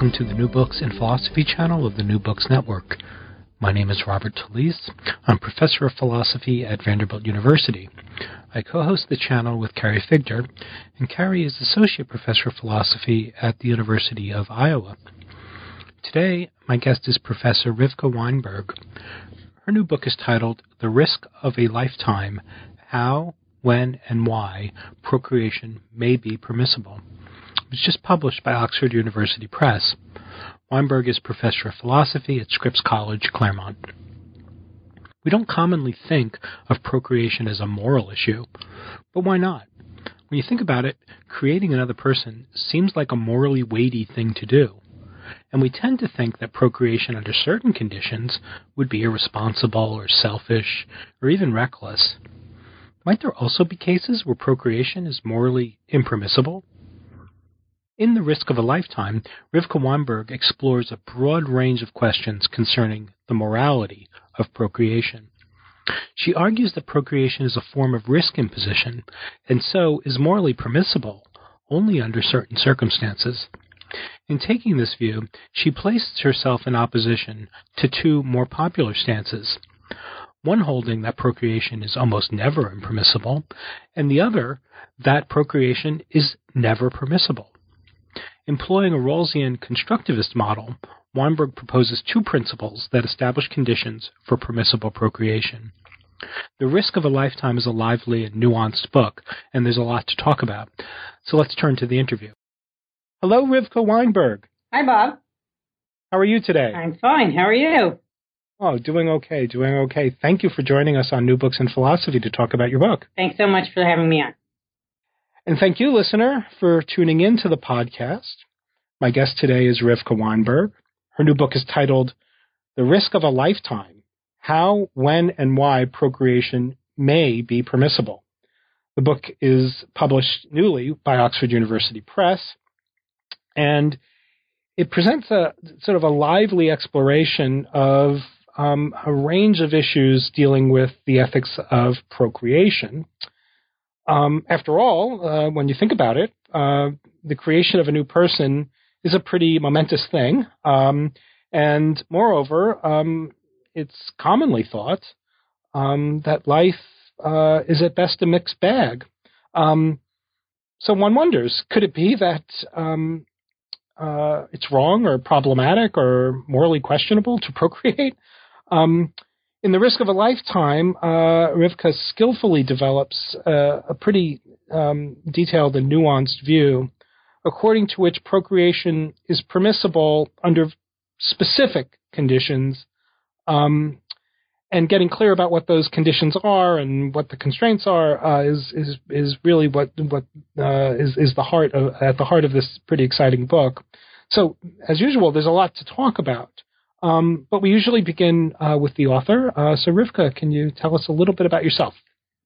Welcome to the New Books in Philosophy channel of the New Books Network. My name is Robert Talisse. I'm professor of philosophy at Vanderbilt University. I co host the channel with Carrie Figdor, and Carrie is associate professor of philosophy at the University of Iowa. Today, my guest is Professor Rivka Weinberg. Her new book is titled The Risk of a Lifetime How, When, and Why Procreation May Be Permissible. It was just published by Oxford University Press. Weinberg is professor of philosophy at Scripps College, Claremont. We don't commonly think of procreation as a moral issue, but why not? When you think about it, creating another person seems like a morally weighty thing to do. And we tend to think that procreation under certain conditions would be irresponsible or selfish or even reckless. Might there also be cases where procreation is morally impermissible? In The Risk of a Lifetime, Rivka Weinberg explores a broad range of questions concerning the morality of procreation. She argues that procreation is a form of risk imposition, and so is morally permissible only under certain circumstances. In taking this view, she places herself in opposition to two more popular stances one holding that procreation is almost never impermissible, and the other that procreation is never permissible. Employing a Rawlsian constructivist model, Weinberg proposes two principles that establish conditions for permissible procreation. The Risk of a Lifetime is a lively and nuanced book, and there's a lot to talk about. So let's turn to the interview. Hello, Rivka Weinberg. Hi, Bob. How are you today? I'm fine. How are you? Oh, doing okay, doing okay. Thank you for joining us on New Books in Philosophy to talk about your book. Thanks so much for having me on. And thank you, listener, for tuning in to the podcast. My guest today is Rivka Weinberg. Her new book is titled The Risk of a Lifetime How, When, and Why Procreation May Be Permissible. The book is published newly by Oxford University Press, and it presents a sort of a lively exploration of um, a range of issues dealing with the ethics of procreation. Um, after all, uh, when you think about it, uh, the creation of a new person is a pretty momentous thing. Um, and moreover, um, it's commonly thought um, that life uh, is at best a mixed bag. Um, so one wonders could it be that um, uh, it's wrong or problematic or morally questionable to procreate? Um, in the risk of a lifetime, uh, Rivka skillfully develops uh, a pretty detailed and nuanced view according to which procreation is permissible under specific conditions, um, and getting clear about what those conditions are and what the constraints are uh, is is is really what what uh, is is the heart of, at the heart of this pretty exciting book. So, as usual, there's a lot to talk about. Um, but we usually begin uh, with the author. Uh, so, Rivka, can you tell us a little bit about yourself?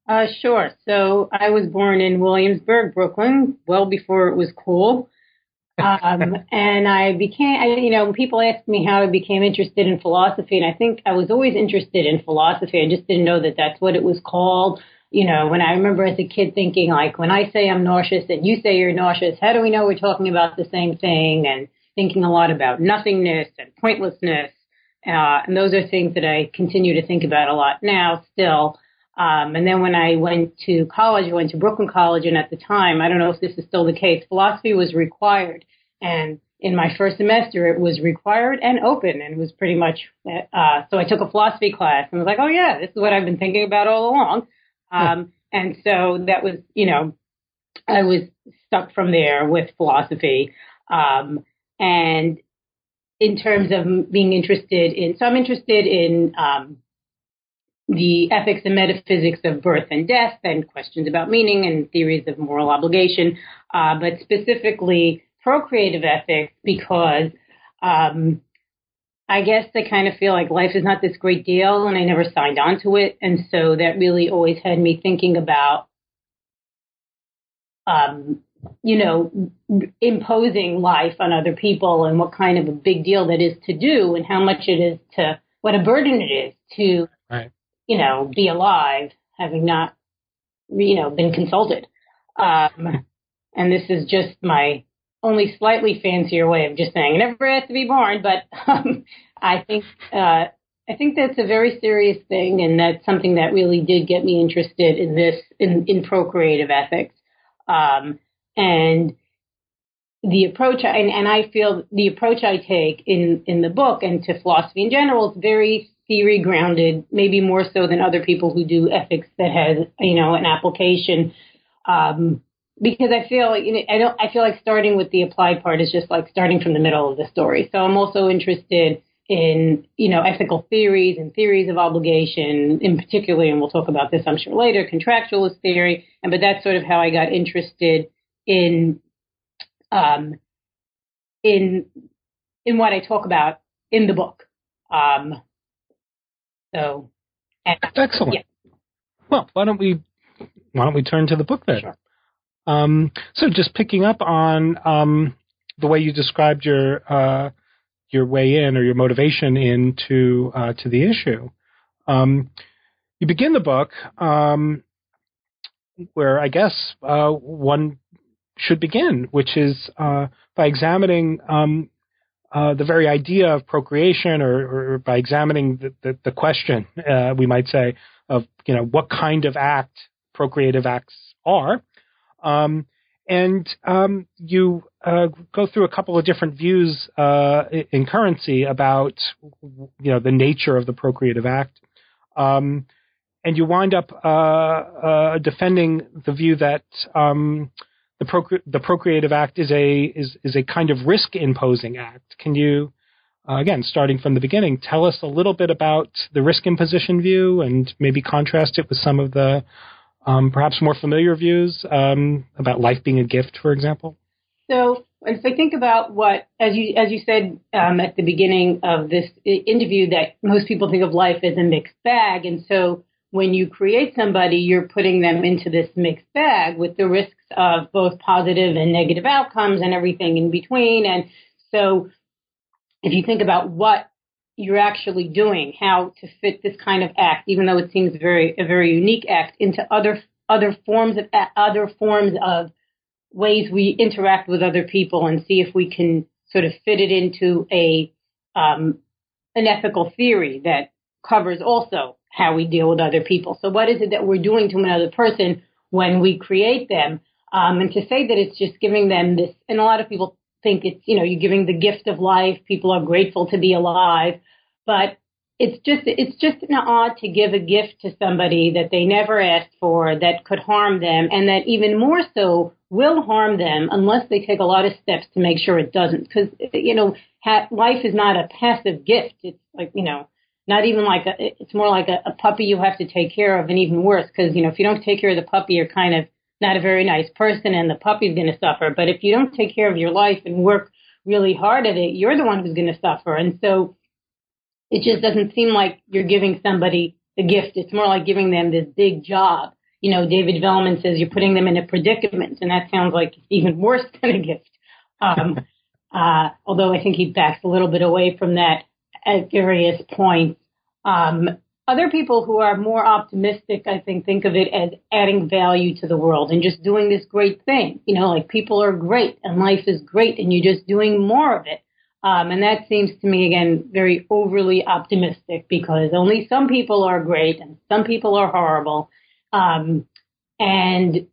Uh, sure. So I was born in Williamsburg, Brooklyn, well before it was cool. Um, and I became, I, you know, when people ask me how I became interested in philosophy, and I think I was always interested in philosophy. I just didn't know that that's what it was called. You know, when I remember as a kid thinking, like, when I say I'm nauseous and you say you're nauseous, how do we know we're talking about the same thing? And thinking a lot about nothingness and pointlessness. Uh, and those are things that I continue to think about a lot now still. Um, and then when I went to college, I went to Brooklyn College, and at the time, I don't know if this is still the case, philosophy was required. And in my first semester, it was required and open, and it was pretty much. Uh, so I took a philosophy class, and was like, "Oh yeah, this is what I've been thinking about all along." Um, and so that was, you know, I was stuck from there with philosophy. Um, and in terms of being interested in, so I'm interested in um, the ethics and metaphysics of birth and death, and questions about meaning and theories of moral obligation, uh, but specifically procreative ethics because um, I guess I kind of feel like life is not this great deal, and I never signed on to it, and so that really always had me thinking about, um, you know, imposing life on other people and what kind of a big deal that is to do, and how much it is to what a burden it is to right you know, be alive, having not, you know, been consulted. Um, and this is just my only slightly fancier way of just saying never has to be born, but um, I think uh, I think that's a very serious thing, and that's something that really did get me interested in this in, in procreative ethics. Um, and the approach, and, and I feel the approach I take in in the book and to philosophy in general is very theory grounded, maybe more so than other people who do ethics that has, you know, an application. Um, because I feel you know, I don't, I feel like starting with the applied part is just like starting from the middle of the story. So I'm also interested in, you know, ethical theories and theories of obligation in particular, and we'll talk about this, I'm sure later, contractualist theory. And, but that's sort of how I got interested in, um, in, in what I talk about in the book. Um, so, and, excellent. Yeah. Well, why don't we why don't we turn to the book then? Sure. Um, so, just picking up on um, the way you described your uh, your way in or your motivation into uh, to the issue, um, you begin the book um, where I guess uh, one should begin, which is uh, by examining um, uh, the very idea of procreation, or, or by examining the, the, the question, uh, we might say, of you know what kind of act procreative acts are, um, and um, you uh, go through a couple of different views uh, in currency about you know the nature of the procreative act, um, and you wind up uh, defending the view that um, the, procre- the procreative act is a is is a kind of risk imposing act. Can you uh, again, starting from the beginning, tell us a little bit about the risk imposition view and maybe contrast it with some of the um, perhaps more familiar views um, about life being a gift, for example? So, if I think about what, as you as you said um, at the beginning of this interview, that most people think of life as a mixed bag, and so when you create somebody, you're putting them into this mixed bag with the risks of both positive and negative outcomes and everything in between. And so if you think about what you're actually doing, how to fit this kind of act, even though it seems very a very unique act, into other other forms of other forms of ways we interact with other people, and see if we can sort of fit it into a um, an ethical theory that covers also how we deal with other people. So what is it that we're doing to another person when we create them? Um, and to say that it's just giving them this, and a lot of people think it's, you know, you're giving the gift of life. People are grateful to be alive, but it's just, it's just an odd to give a gift to somebody that they never asked for that could harm them and that even more so will harm them unless they take a lot of steps to make sure it doesn't. Cause, you know, ha- life is not a passive gift. It's like, you know, not even like a, it's more like a, a puppy you have to take care of and even worse because, you know, if you don't take care of the puppy, you're kind of not a very nice person and the puppy's going to suffer. But if you don't take care of your life and work really hard at it, you're the one who's going to suffer. And so it just doesn't seem like you're giving somebody a gift. It's more like giving them this big job. You know, David Velleman says you're putting them in a predicament, and that sounds like even worse than a gift. Um, uh, although I think he backs a little bit away from that at various points. Um, other people who are more optimistic, I think, think of it as adding value to the world and just doing this great thing. You know, like people are great and life is great and you're just doing more of it. Um, and that seems to me, again, very overly optimistic because only some people are great and some people are horrible. Um, and,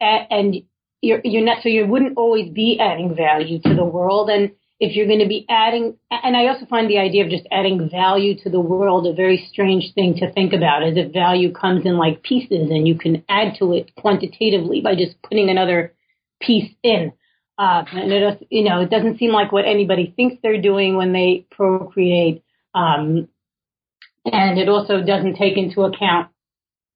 and you're, you're not, so you wouldn't always be adding value to the world. And if you're going to be adding, and I also find the idea of just adding value to the world a very strange thing to think about, as if value comes in like pieces and you can add to it quantitatively by just putting another piece in. Uh, and it, you know, it doesn't seem like what anybody thinks they're doing when they procreate. Um, and it also doesn't take into account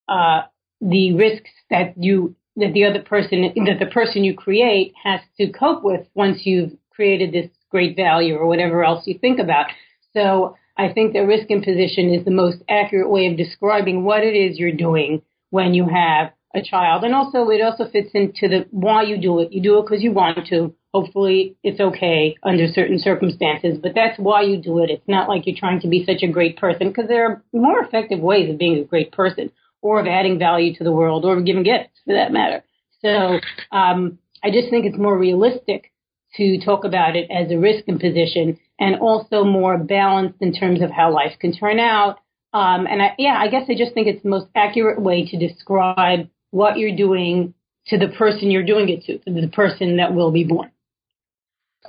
uh, the risks that you that the other person that the person you create has to cope with once you've created this great value or whatever else you think about. So I think the risk imposition is the most accurate way of describing what it is you're doing when you have a child. And also, it also fits into the why you do it. You do it because you want to. Hopefully, it's okay under certain circumstances, but that's why you do it. It's not like you're trying to be such a great person because there are more effective ways of being a great person or of adding value to the world or of giving gifts for that matter. So, um, I just think it's more realistic to talk about it as a risk imposition and also more balanced in terms of how life can turn out. Um, and I, yeah, I guess I just think it's the most accurate way to describe what you're doing to the person you're doing it to, to the person that will be born.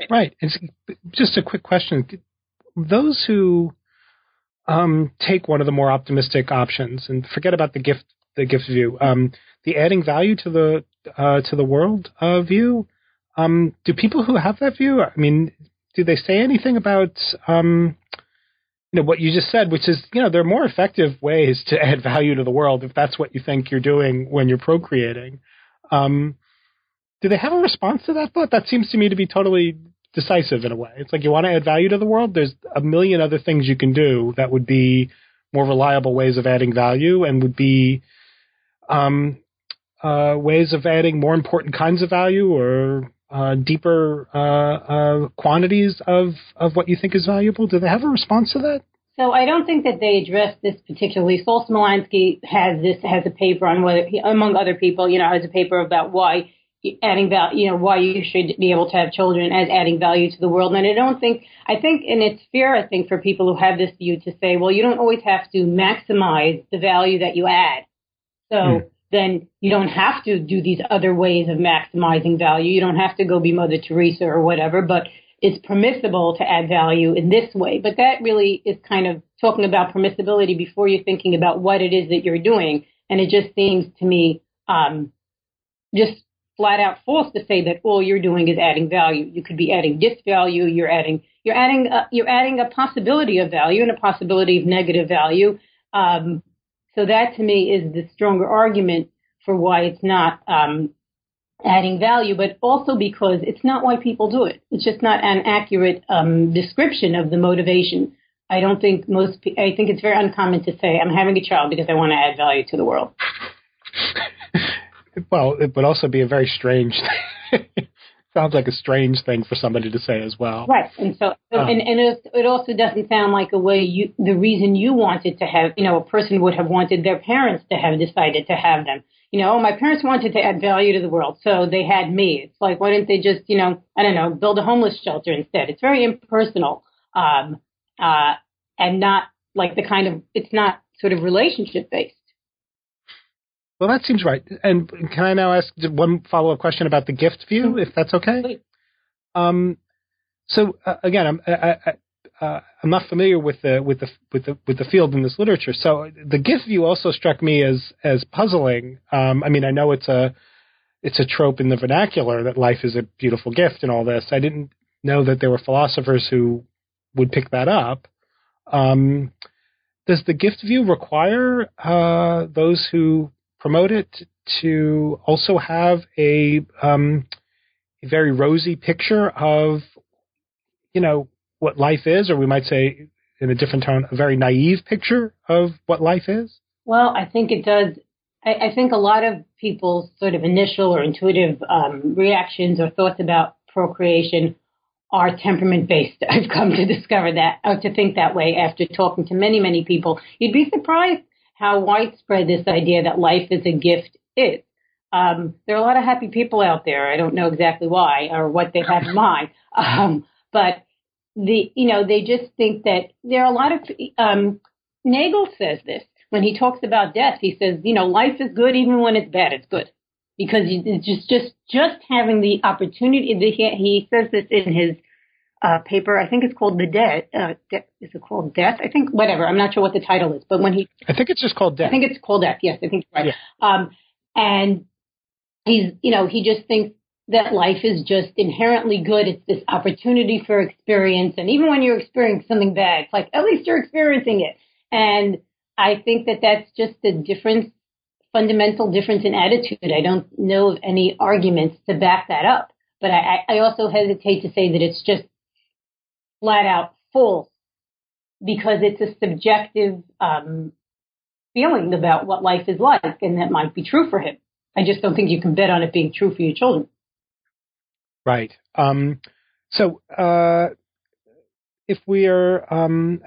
Right. It's just a quick question. Those who um, take one of the more optimistic options and forget about the gift, the gift view, um, the adding value to the uh, to the world uh, view. Um, do people who have that view? I mean, do they say anything about um, you know what you just said, which is you know there are more effective ways to add value to the world if that's what you think you're doing when you're procreating. Um, do they have a response to that thought? That seems to me to be totally decisive in a way. It's like you want to add value to the world. There's a million other things you can do that would be more reliable ways of adding value and would be um, uh, ways of adding more important kinds of value or uh, deeper uh, uh, quantities of, of what you think is valuable? Do they have a response to that? So I don't think that they address this particularly. Saul Smilansky has this has a paper on whether, among other people, you know, has a paper about why adding value, you know, why you should be able to have children as adding value to the world. And I don't think, I think, and it's fair, I think, for people who have this view to say, well, you don't always have to maximize the value that you add. So. Hmm then you don't have to do these other ways of maximizing value. You don't have to go be Mother Teresa or whatever, but it's permissible to add value in this way. But that really is kind of talking about permissibility before you're thinking about what it is that you're doing. And it just seems to me um, just flat out false to say that all you're doing is adding value. You could be adding disvalue. You're adding you're adding a, you're adding a possibility of value and a possibility of negative value. Um, so that to me is the stronger argument for why it's not um, adding value, but also because it's not why people do it. It's just not an accurate um, description of the motivation. I don't think most. I think it's very uncommon to say I'm having a child because I want to add value to the world. well, it would also be a very strange sounds like a strange thing for somebody to say as well. Right, and so um, and and it, it also doesn't sound like a way you the reason you wanted to have you know a person would have wanted their parents to have decided to have them. You know, oh, my parents wanted to add value to the world, so they had me. It's like why didn't they just you know I don't know build a homeless shelter instead? It's very impersonal, um, uh, and not like the kind of it's not sort of relationship based. Well, that seems right. And can I now ask one follow up question about the gift view, if that's okay? Um, so uh, again, I'm I, I, uh, I'm not familiar with the with the with the with the field in this literature. So the gift view also struck me as as puzzling. Um, I mean, I know it's a it's a trope in the vernacular that life is a beautiful gift and all this. I didn't know that there were philosophers who would pick that up. Um, does the gift view require uh, those who promote it to also have a, um, a very rosy picture of, you know, what life is, or we might say in a different tone, a very naive picture of what life is? Well, I think it does. I, I think a lot of people's sort of initial or intuitive um, reactions or thoughts about procreation are temperament based. I've come to discover that, or to think that way after talking to many, many people. You'd be surprised how widespread this idea that life is a gift is. Um, there are a lot of happy people out there. I don't know exactly why or what they have in mind, um, but the you know they just think that there are a lot of um, Nagel says this when he talks about death. He says you know life is good even when it's bad. It's good because it's just just just having the opportunity. He, he says this in his uh, paper. I think it's called The Death. Uh, De- is it called Death? I think whatever. I'm not sure what the title is, but when he, I think it's just called Death. I think it's called Death. Yes, I think right. Yeah. Um, and he's, you know, he just thinks that life is just inherently good. It's this opportunity for experience, and even when you're experiencing something bad, it's like at least you're experiencing it. And I think that that's just a difference, fundamental difference in attitude. I don't know of any arguments to back that up. But I, I also hesitate to say that it's just flat out false because it's a subjective um, feeling about what life is like, and that might be true for him. I just don't think you can bet on it being true for your children. Right. Um, so uh, if we're um,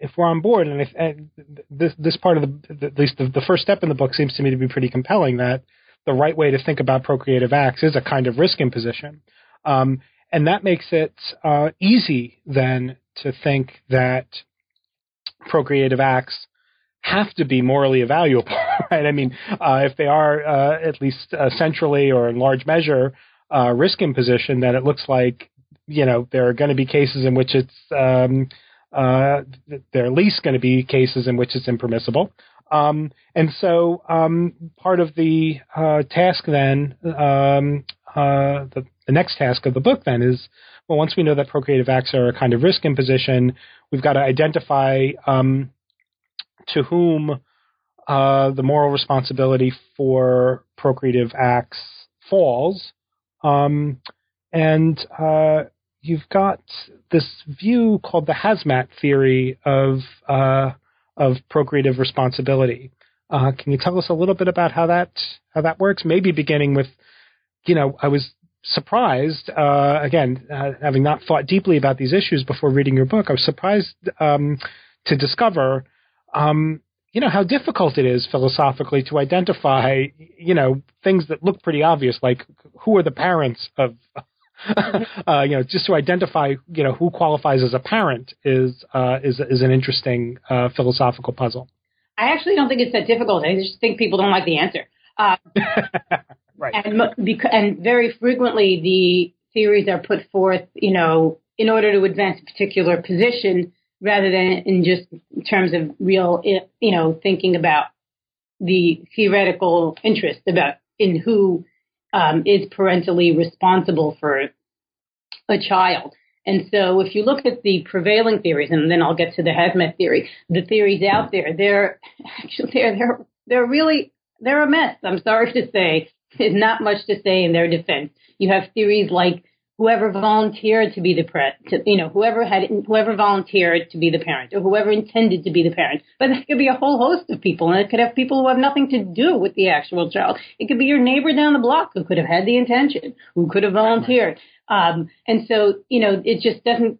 if we're on board, and if and this this part of the at least the, the first step in the book seems to me to be pretty compelling that the right way to think about procreative acts is a kind of risk imposition, um, and that makes it uh, easy then to think that procreative acts have to be morally evaluable, right? I mean, uh, if they are uh, at least uh, centrally or in large measure uh, risk imposition, then it looks like you know there are going to be cases in which it's um, uh, there are at least going to be cases in which it's impermissible. Um, and so um, part of the uh, task then, um, the, the next task of the book then is, well, once we know that procreative acts are a kind of risk imposition, we've got to identify um, to whom uh, the moral responsibility for procreative acts falls. Um, and uh, you've got this view called the hazmat theory of uh, of procreative responsibility. Uh, can you tell us a little bit about how that how that works? Maybe beginning with, you know, I was surprised uh, again, uh, having not thought deeply about these issues before reading your book. I was surprised um, to discover um, you know how difficult it is philosophically to identify you know things that look pretty obvious like who are the parents of uh, you know just to identify you know who qualifies as a parent is uh, is is an interesting uh, philosophical puzzle. I actually don't think it's that difficult. I just think people don't like the answer. Right. And, and very frequently the theories are put forth, you know, in order to advance a particular position rather than in just terms of real, you know, thinking about the theoretical interest about in who um, is parentally responsible for a child. And so if you look at the prevailing theories, and then I'll get to the hazmat theory, the theories out there, they're actually they're they're they're really they're a mess. I'm sorry to say. Not much to say in their defense. You have theories like whoever volunteered to be the pre, you know, whoever had, whoever volunteered to be the parent or whoever intended to be the parent. But it could be a whole host of people and it could have people who have nothing to do with the actual child. It could be your neighbor down the block who could have had the intention, who could have volunteered. Um, and so, you know, it just doesn't,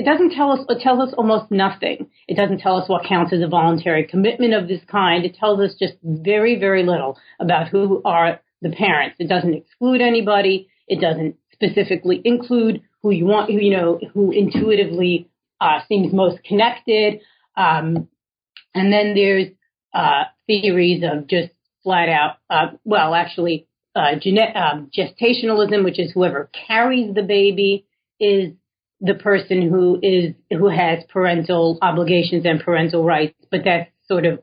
it doesn't tell us, it tells us almost nothing. It doesn't tell us what counts as a voluntary commitment of this kind. It tells us just very, very little about who are the parents. It doesn't exclude anybody. It doesn't specifically include who you want, who, you know, who intuitively uh, seems most connected. Um, and then there's uh, theories of just flat out, uh, well, actually, uh, genet- um, gestationalism, which is whoever carries the baby is the person who is who has parental obligations and parental rights, but that's sort of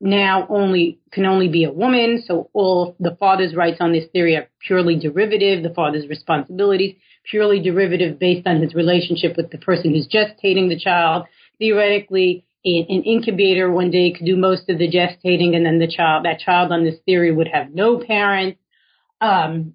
now only can only be a woman. So all the father's rights on this theory are purely derivative. The father's responsibilities purely derivative based on his relationship with the person who's gestating the child. Theoretically, an incubator one day could do most of the gestating, and then the child that child on this theory would have no parents. Um,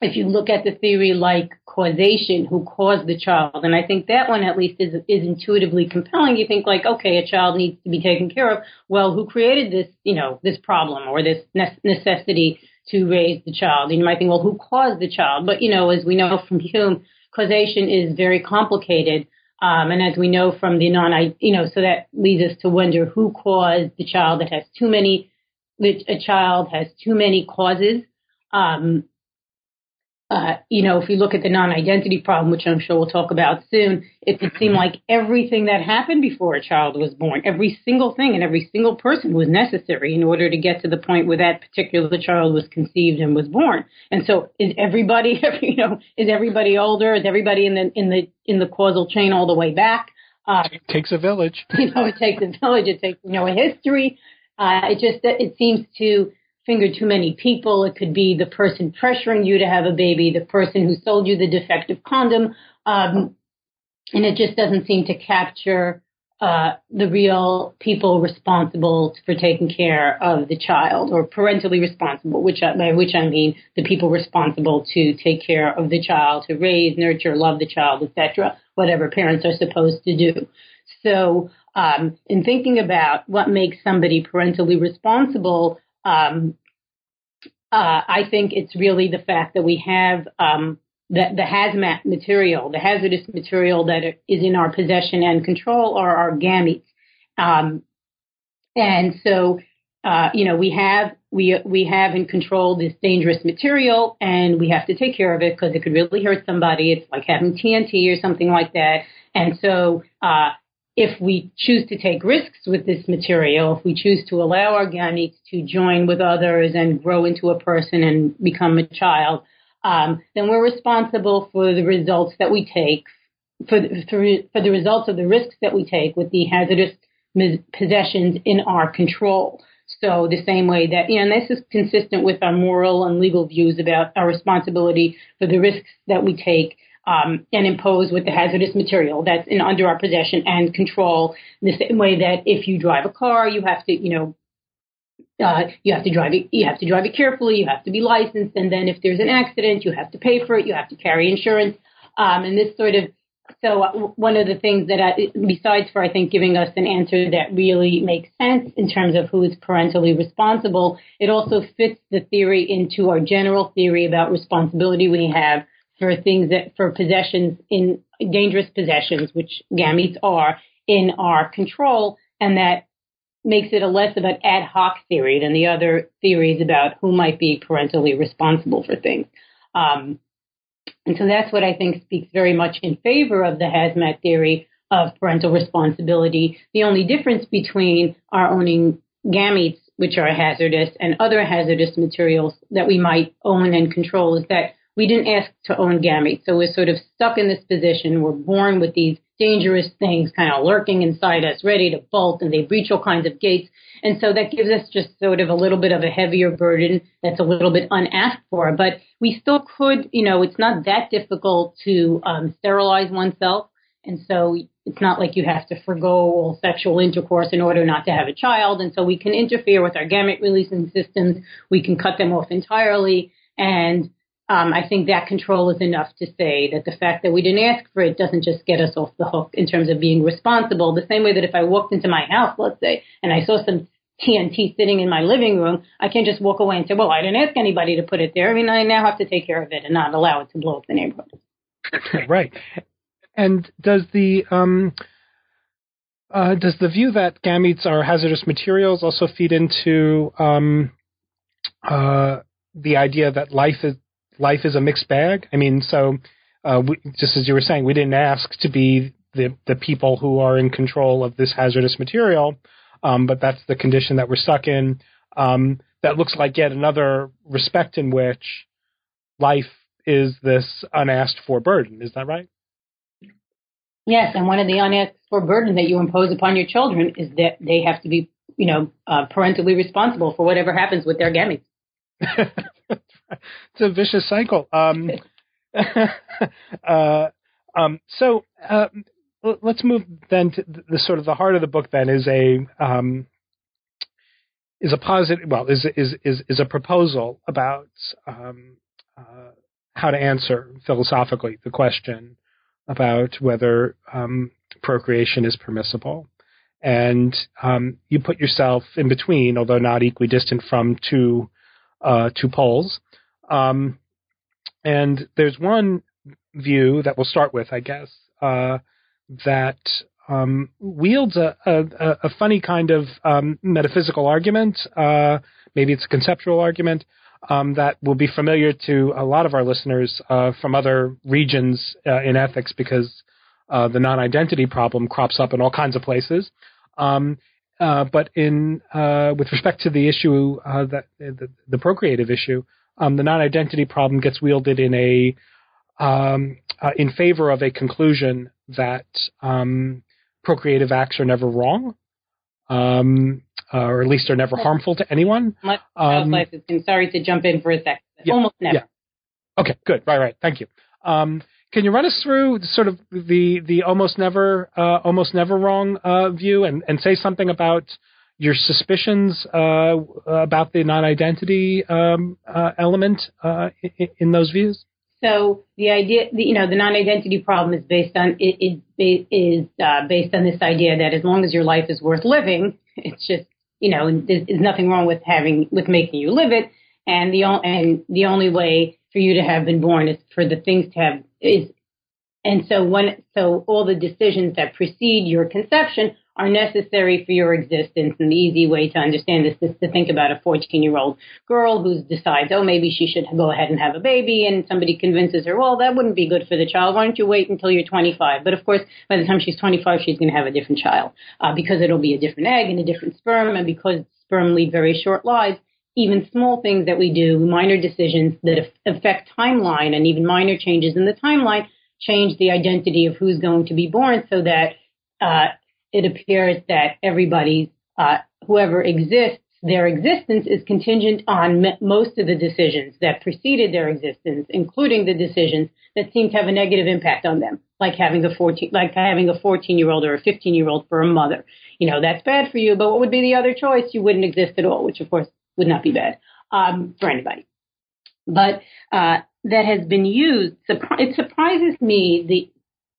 if you look at the theory like causation, who caused the child, and I think that one at least is is intuitively compelling. You think like, okay, a child needs to be taken care of. Well, who created this, you know, this problem or this necessity to raise the child? And you might think, well, who caused the child? But you know, as we know from Hume, causation is very complicated. Um, and as we know from the non, you know, so that leads us to wonder who caused the child that has too many, a child has too many causes. Um, uh, you know, if you look at the non-identity problem, which I'm sure we'll talk about soon, it would seem like everything that happened before a child was born, every single thing and every single person was necessary in order to get to the point where that particular child was conceived and was born. And so, is everybody, you know, is everybody older? Is everybody in the in the in the causal chain all the way back? Uh, it takes a village. You know, it takes a village. It takes you know a history. Uh, it just it seems to finger too many people. It could be the person pressuring you to have a baby, the person who sold you the defective condom. Um, and it just doesn't seem to capture uh, the real people responsible for taking care of the child, or parentally responsible, which I, by which I mean the people responsible to take care of the child, to raise, nurture, love the child, etc., whatever parents are supposed to do. So, um, in thinking about what makes somebody parentally responsible, um, uh, I think it's really the fact that we have um, the, the hazmat material, the hazardous material that is in our possession and control are our gametes. Um, and so, uh, you know, we have we we have in control this dangerous material, and we have to take care of it because it could really hurt somebody. It's like having TNT or something like that. And so, uh, if we choose to take risks with this material, if we choose to allow our gametes to join with others and grow into a person and become a child, um, then we're responsible for the results that we take, for, for, for the results of the risks that we take with the hazardous possessions in our control. So the same way that, you know, and this is consistent with our moral and legal views about our responsibility for the risks that we take um, and impose with the hazardous material that's in under our possession and control. The same way that if you drive a car, you have to, you know, uh, you have to drive it. You have to drive it carefully. You have to be licensed, and then if there's an accident, you have to pay for it. You have to carry insurance, um, and this sort of. So uh, one of the things that, I, besides for I think giving us an answer that really makes sense in terms of who is parentally responsible, it also fits the theory into our general theory about responsibility we have for things that for possessions in dangerous possessions, which gametes are in our control, and that makes it a less of an ad hoc theory than the other theories about who might be parentally responsible for things. Um, and so that's what I think speaks very much in favor of the hazmat theory of parental responsibility. The only difference between our owning gametes, which are hazardous, and other hazardous materials that we might own and control is that we didn't ask to own gametes. So we're sort of stuck in this position. We're born with these dangerous things kind of lurking inside us, ready to bolt, and they breach all kinds of gates. And so that gives us just sort of a little bit of a heavier burden that's a little bit unasked for. But we still could, you know, it's not that difficult to um, sterilize oneself. And so it's not like you have to forego all sexual intercourse in order not to have a child. And so we can interfere with our gamete releasing systems. We can cut them off entirely. And um, I think that control is enough to say that the fact that we didn't ask for it doesn't just get us off the hook in terms of being responsible. The same way that if I walked into my house, let's say, and I saw some TNT sitting in my living room, I can't just walk away and say, well, I didn't ask anybody to put it there. I mean, I now have to take care of it and not allow it to blow up the neighborhood. right. And does the um, uh, does the view that gametes are hazardous materials also feed into um, uh, the idea that life is life is a mixed bag. I mean, so uh, we, just as you were saying, we didn't ask to be the the people who are in control of this hazardous material, um, but that's the condition that we're stuck in. Um, that looks like yet another respect in which life is this unasked for burden. Is that right? Yes, and one of the unasked for burden that you impose upon your children is that they have to be, you know, uh, parentally responsible for whatever happens with their gametes. it's a vicious cycle. Um, uh, um, so uh, let's move then to the sort of the heart of the book. Then is a um, is a positive. Well, is is is is a proposal about um, uh, how to answer philosophically the question about whether um, procreation is permissible. And um, you put yourself in between, although not equidistant from two uh, two poles. Um, and there's one view that we'll start with, I guess, uh, that um, wields a, a, a, funny kind of um, metaphysical argument. Uh, maybe it's a conceptual argument um, that will be familiar to a lot of our listeners uh, from other regions uh, in ethics because uh, the non-identity problem crops up in all kinds of places. Um, uh, but in uh, with respect to the issue uh, that the, the, procreative issue, um, the non-identity problem gets wielded in a um, uh, in favor of a conclusion that um, procreative acts are never wrong, um, uh, or at least are never harmful to anyone. Um, life been sorry to jump in for a second. Yeah, almost never. Yeah. Okay, good. Right, right. Thank you. Can you run us through sort of the the almost never uh, almost never wrong uh, view and, and say something about your suspicions uh, about the non-identity um, uh, element uh, in, in, those views? So the idea, you know, the non-identity problem is based on it, it is uh, based on this idea that as long as your life is worth living, it's just you know, there's, there's nothing wrong with having with making you live it, and the and the only way for you to have been born is for the things to have is and so when so all the decisions that precede your conception are necessary for your existence. And the easy way to understand this is to think about a 14 year old girl who decides, oh, maybe she should go ahead and have a baby. And somebody convinces her, well, that wouldn't be good for the child. Why don't you wait until you're 25? But of course, by the time she's 25, she's going to have a different child uh, because it'll be a different egg and a different sperm. And because sperm lead very short lives, even small things that we do, minor decisions that affect timeline and even minor changes in the timeline change the identity of who's going to be born so that uh, it appears that everybody's, uh, whoever exists, their existence is contingent on most of the decisions that preceded their existence, including the decisions that seem to have a negative impact on them, like having a 14, like having a 14 year old or a 15 year old for a mother. You know, that's bad for you, but what would be the other choice? You wouldn't exist at all, which of course would not be bad, um, for anybody. But, uh, that has been used, it surprises me the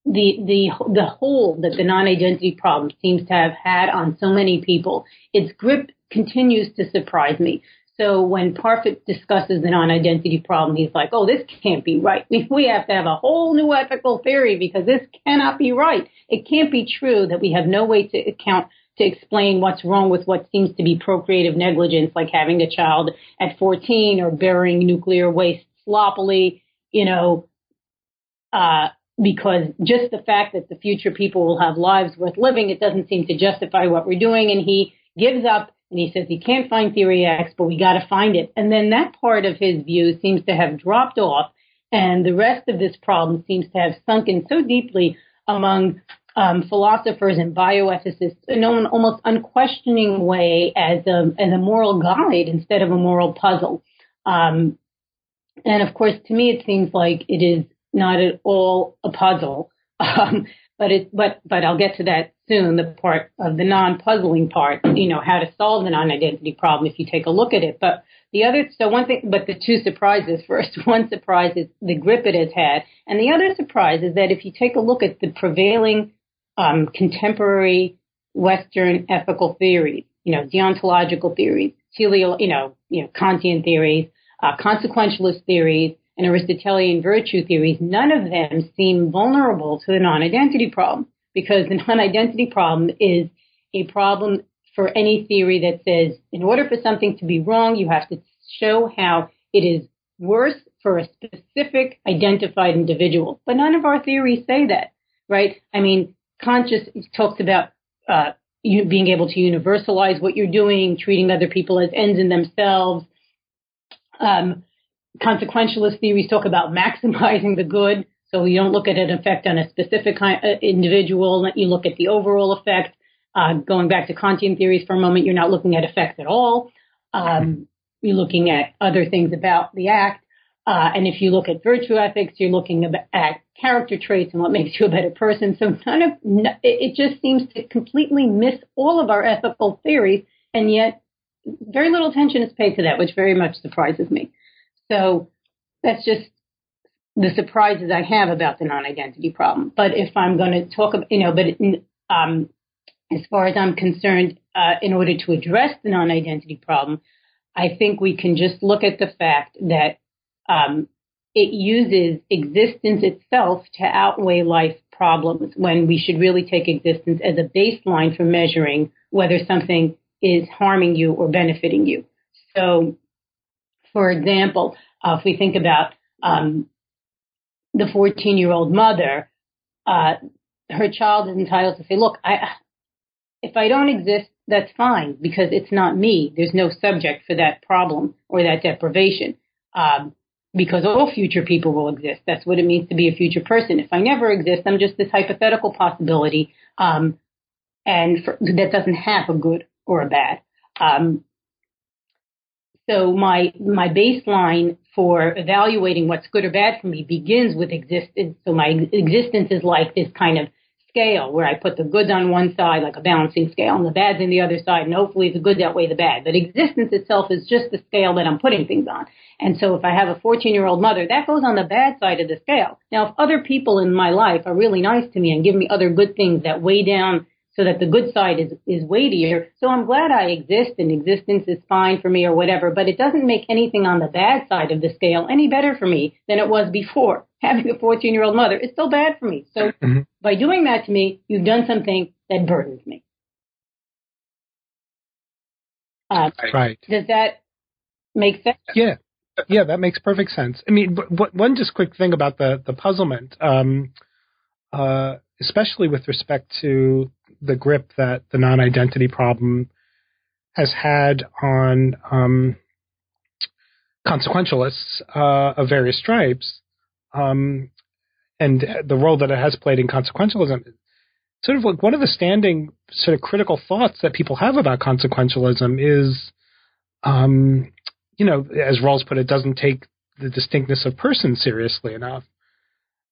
the the the hold that the non-identity problem seems to have had on so many people. Its grip continues to surprise me. So when Parfit discusses the non-identity problem, he's like, "Oh, this can't be right. We we have to have a whole new ethical theory because this cannot be right. It can't be true that we have no way to account to explain what's wrong with what seems to be procreative negligence, like having a child at 14 or burying nuclear waste sloppily, you know, uh, because just the fact that the future people will have lives worth living, it doesn't seem to justify what we're doing. And he gives up and he says he can't find theory X, but we got to find it. And then that part of his view seems to have dropped off, and the rest of this problem seems to have sunken so deeply among um, philosophers and bioethicists in an almost unquestioning way as a, as a moral guide instead of a moral puzzle. Um, and of course, to me, it seems like it is not at all a puzzle. Um, but it, but, but I'll get to that soon, the part of the non-puzzling part, you know, how to solve the non-identity problem if you take a look at it. But the other, so one thing, but the two surprises first. One surprise is the grip it has had. And the other surprise is that if you take a look at the prevailing, um, contemporary Western ethical theories, you know, deontological theories, teleo, you know, you know, Kantian theories, uh, consequentialist theories, and Aristotelian virtue theories, none of them seem vulnerable to the non-identity problem because the non-identity problem is a problem for any theory that says in order for something to be wrong, you have to show how it is worse for a specific identified individual. But none of our theories say that, right? I mean, conscious talks about uh, you being able to universalize what you're doing, treating other people as ends in themselves. Um, consequentialist theories talk about maximizing the good. So you don't look at an effect on a specific uh, individual. You look at the overall effect. Uh, going back to Kantian theories for a moment, you're not looking at effects at all. Um, you're looking at other things about the act. Uh, and if you look at virtue ethics, you're looking at character traits and what makes you a better person. So none of it just seems to completely miss all of our ethical theories, and yet very little attention is paid to that, which very much surprises me. So that's just the surprises I have about the non-identity problem. But if I'm going to talk about, you know, but um, as far as I'm concerned, uh, in order to address the non-identity problem, I think we can just look at the fact that um, it uses existence itself to outweigh life problems when we should really take existence as a baseline for measuring whether something is harming you or benefiting you. So for example, uh, if we think about um, the 14 year old mother, uh, her child is entitled to say, look, I, if I don't exist, that's fine because it's not me. There's no subject for that problem or that deprivation. Um, because all future people will exist. That's what it means to be a future person. If I never exist, I'm just this hypothetical possibility, um, and for, that doesn't have a good or a bad. Um, so my my baseline for evaluating what's good or bad for me begins with existence. So my existence is like this kind of scale where I put the goods on one side, like a balancing scale, and the bads on the other side, and hopefully the goods outweigh the bad. But existence itself is just the scale that I'm putting things on. And so if I have a 14 year old mother, that goes on the bad side of the scale. Now, if other people in my life are really nice to me and give me other good things that weigh down so that the good side is, is weightier. So I'm glad I exist and existence is fine for me or whatever, but it doesn't make anything on the bad side of the scale any better for me than it was before. Having a 14 year old mother is still bad for me. So mm-hmm. by doing that to me, you've done something that burdens me. Uh, right. Does that make sense? Yeah. Yeah, that makes perfect sense. I mean, but, one just quick thing about the the puzzlement, um, uh, especially with respect to the grip that the non-identity problem has had on um, consequentialists uh, of various stripes, um, and the role that it has played in consequentialism. Sort of like one of the standing sort of critical thoughts that people have about consequentialism is, um, you know, as Rawls put it, doesn't take the distinctness of person seriously enough.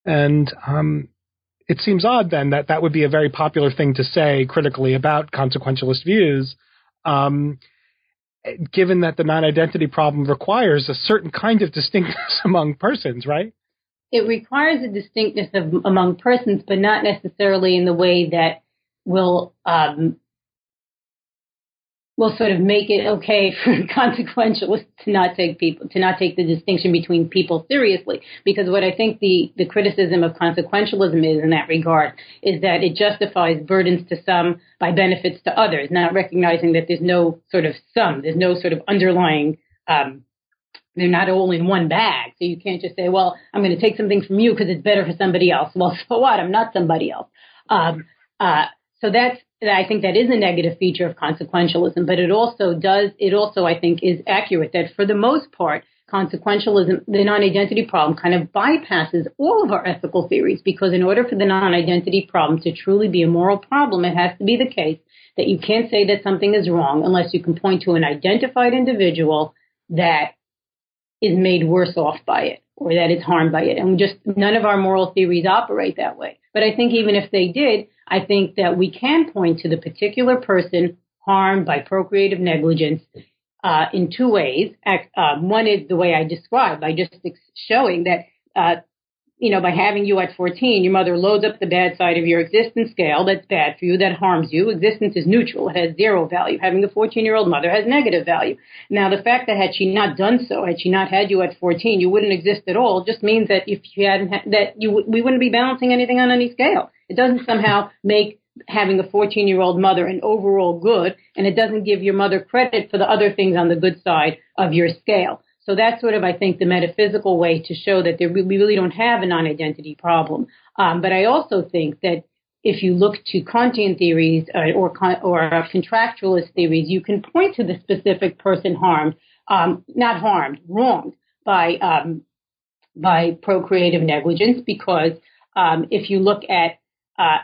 And um, it seems odd then that that would be a very popular thing to say critically about consequentialist views, um, given that the non-identity problem requires a certain kind of distinctness among persons, right? It requires a distinctness of, among persons, but not necessarily in the way that will um, will sort of make it okay for consequentialists to not take people to not take the distinction between people seriously because what i think the the criticism of consequentialism is in that regard is that it justifies burdens to some by benefits to others not recognizing that there's no sort of sum there's no sort of underlying um, they're not all in one bag. So you can't just say, well, I'm going to take something from you because it's better for somebody else. Well, so what? I'm not somebody else. Um, uh, so that's I think that is a negative feature of consequentialism, but it also does, it also, I think, is accurate that for the most part, consequentialism, the non-identity problem kind of bypasses all of our ethical theories because in order for the non-identity problem to truly be a moral problem, it has to be the case that you can't say that something is wrong unless you can point to an identified individual that is made worse off by it or that is harmed by it. And just none of our moral theories operate that way. But I think even if they did, I think that we can point to the particular person harmed by procreative negligence uh, in two ways. Uh, one is the way I described by just showing that uh, you know, by having you at 14, your mother loads up the bad side of your existence scale. That's bad for you. That harms you. Existence is neutral. It has zero value. Having a 14 year old mother has negative value. Now, the fact that had she not done so, had she not had you at 14, you wouldn't exist at all, just means that if you hadn't, ha- that you, we wouldn't be balancing anything on any scale. It doesn't somehow make having a 14 year old mother an overall good, and it doesn't give your mother credit for the other things on the good side of your scale. So that's sort of, I think, the metaphysical way to show that there, we really don't have a non-identity problem. Um, but I also think that if you look to Kantian theories uh, or or uh, contractualist theories, you can point to the specific person harmed, um, not harmed, wronged by um, by procreative negligence, because um, if you look at uh,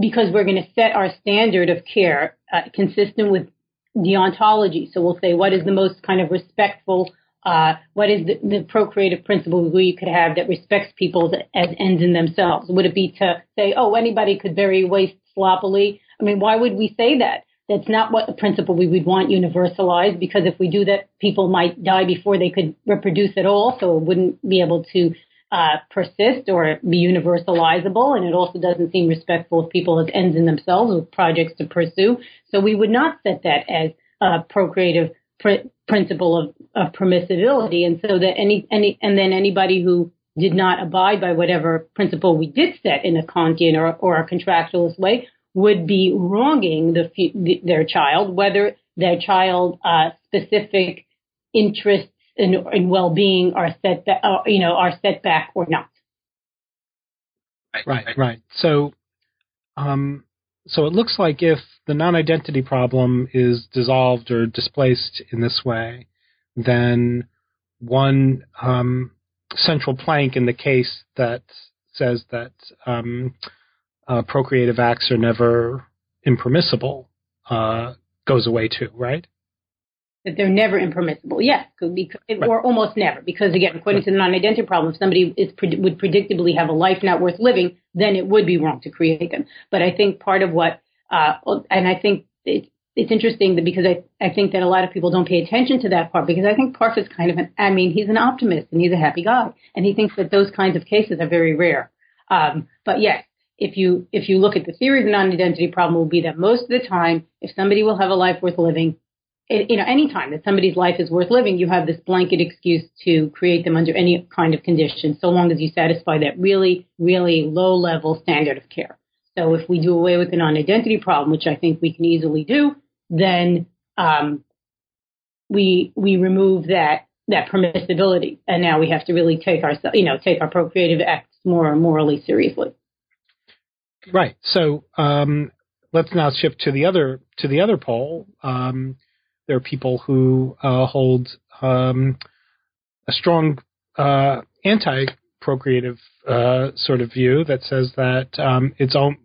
because we're going to set our standard of care uh, consistent with deontology. So we'll say what is the most kind of respectful, uh, what is the, the, procreative principle we could have that respects people as ends in themselves? Would it be to say, oh, anybody could bury waste sloppily? I mean, why would we say that? That's not what the principle we would want universalized because if we do that, people might die before they could reproduce at all. So it wouldn't be able to uh, persist or be universalizable, and it also doesn't seem respectful of people as ends in themselves with projects to pursue. So we would not set that as a procreative pr- principle of, of permissibility, and so that any any and then anybody who did not abide by whatever principle we did set in a Kantian or, or a contractualist way would be wronging the, the, their child, whether their child uh, specific interests and, and well-being are set back, uh, you know, are set back or not. Right, right. So, um, so it looks like if the non-identity problem is dissolved or displaced in this way, then one um, central plank in the case that says that um, uh, procreative acts are never impermissible uh, goes away too, right? That they're never impermissible. Yes, could be, right. or almost never, because again, according right. to the non-identity problem, if somebody is would predictably have a life not worth living, then it would be wrong to create them. But I think part of what, uh, and I think it's it's interesting that because I I think that a lot of people don't pay attention to that part because I think Parfit is kind of an I mean he's an optimist and he's a happy guy and he thinks that those kinds of cases are very rare. Um, but yes, if you if you look at the theory of the non-identity problem, will be that most of the time, if somebody will have a life worth living, you know, any time that somebody's life is worth living, you have this blanket excuse to create them under any kind of condition, so long as you satisfy that really, really low level standard of care. So if we do away with the non-identity problem, which I think we can easily do, then um, we we remove that that permissibility, and now we have to really take our you know take our procreative acts more morally seriously. Right. So um, let's now shift to the other to the other pole. Um, there are people who uh, hold um, a strong uh, anti-procreative uh, sort of view that says that um, it's all.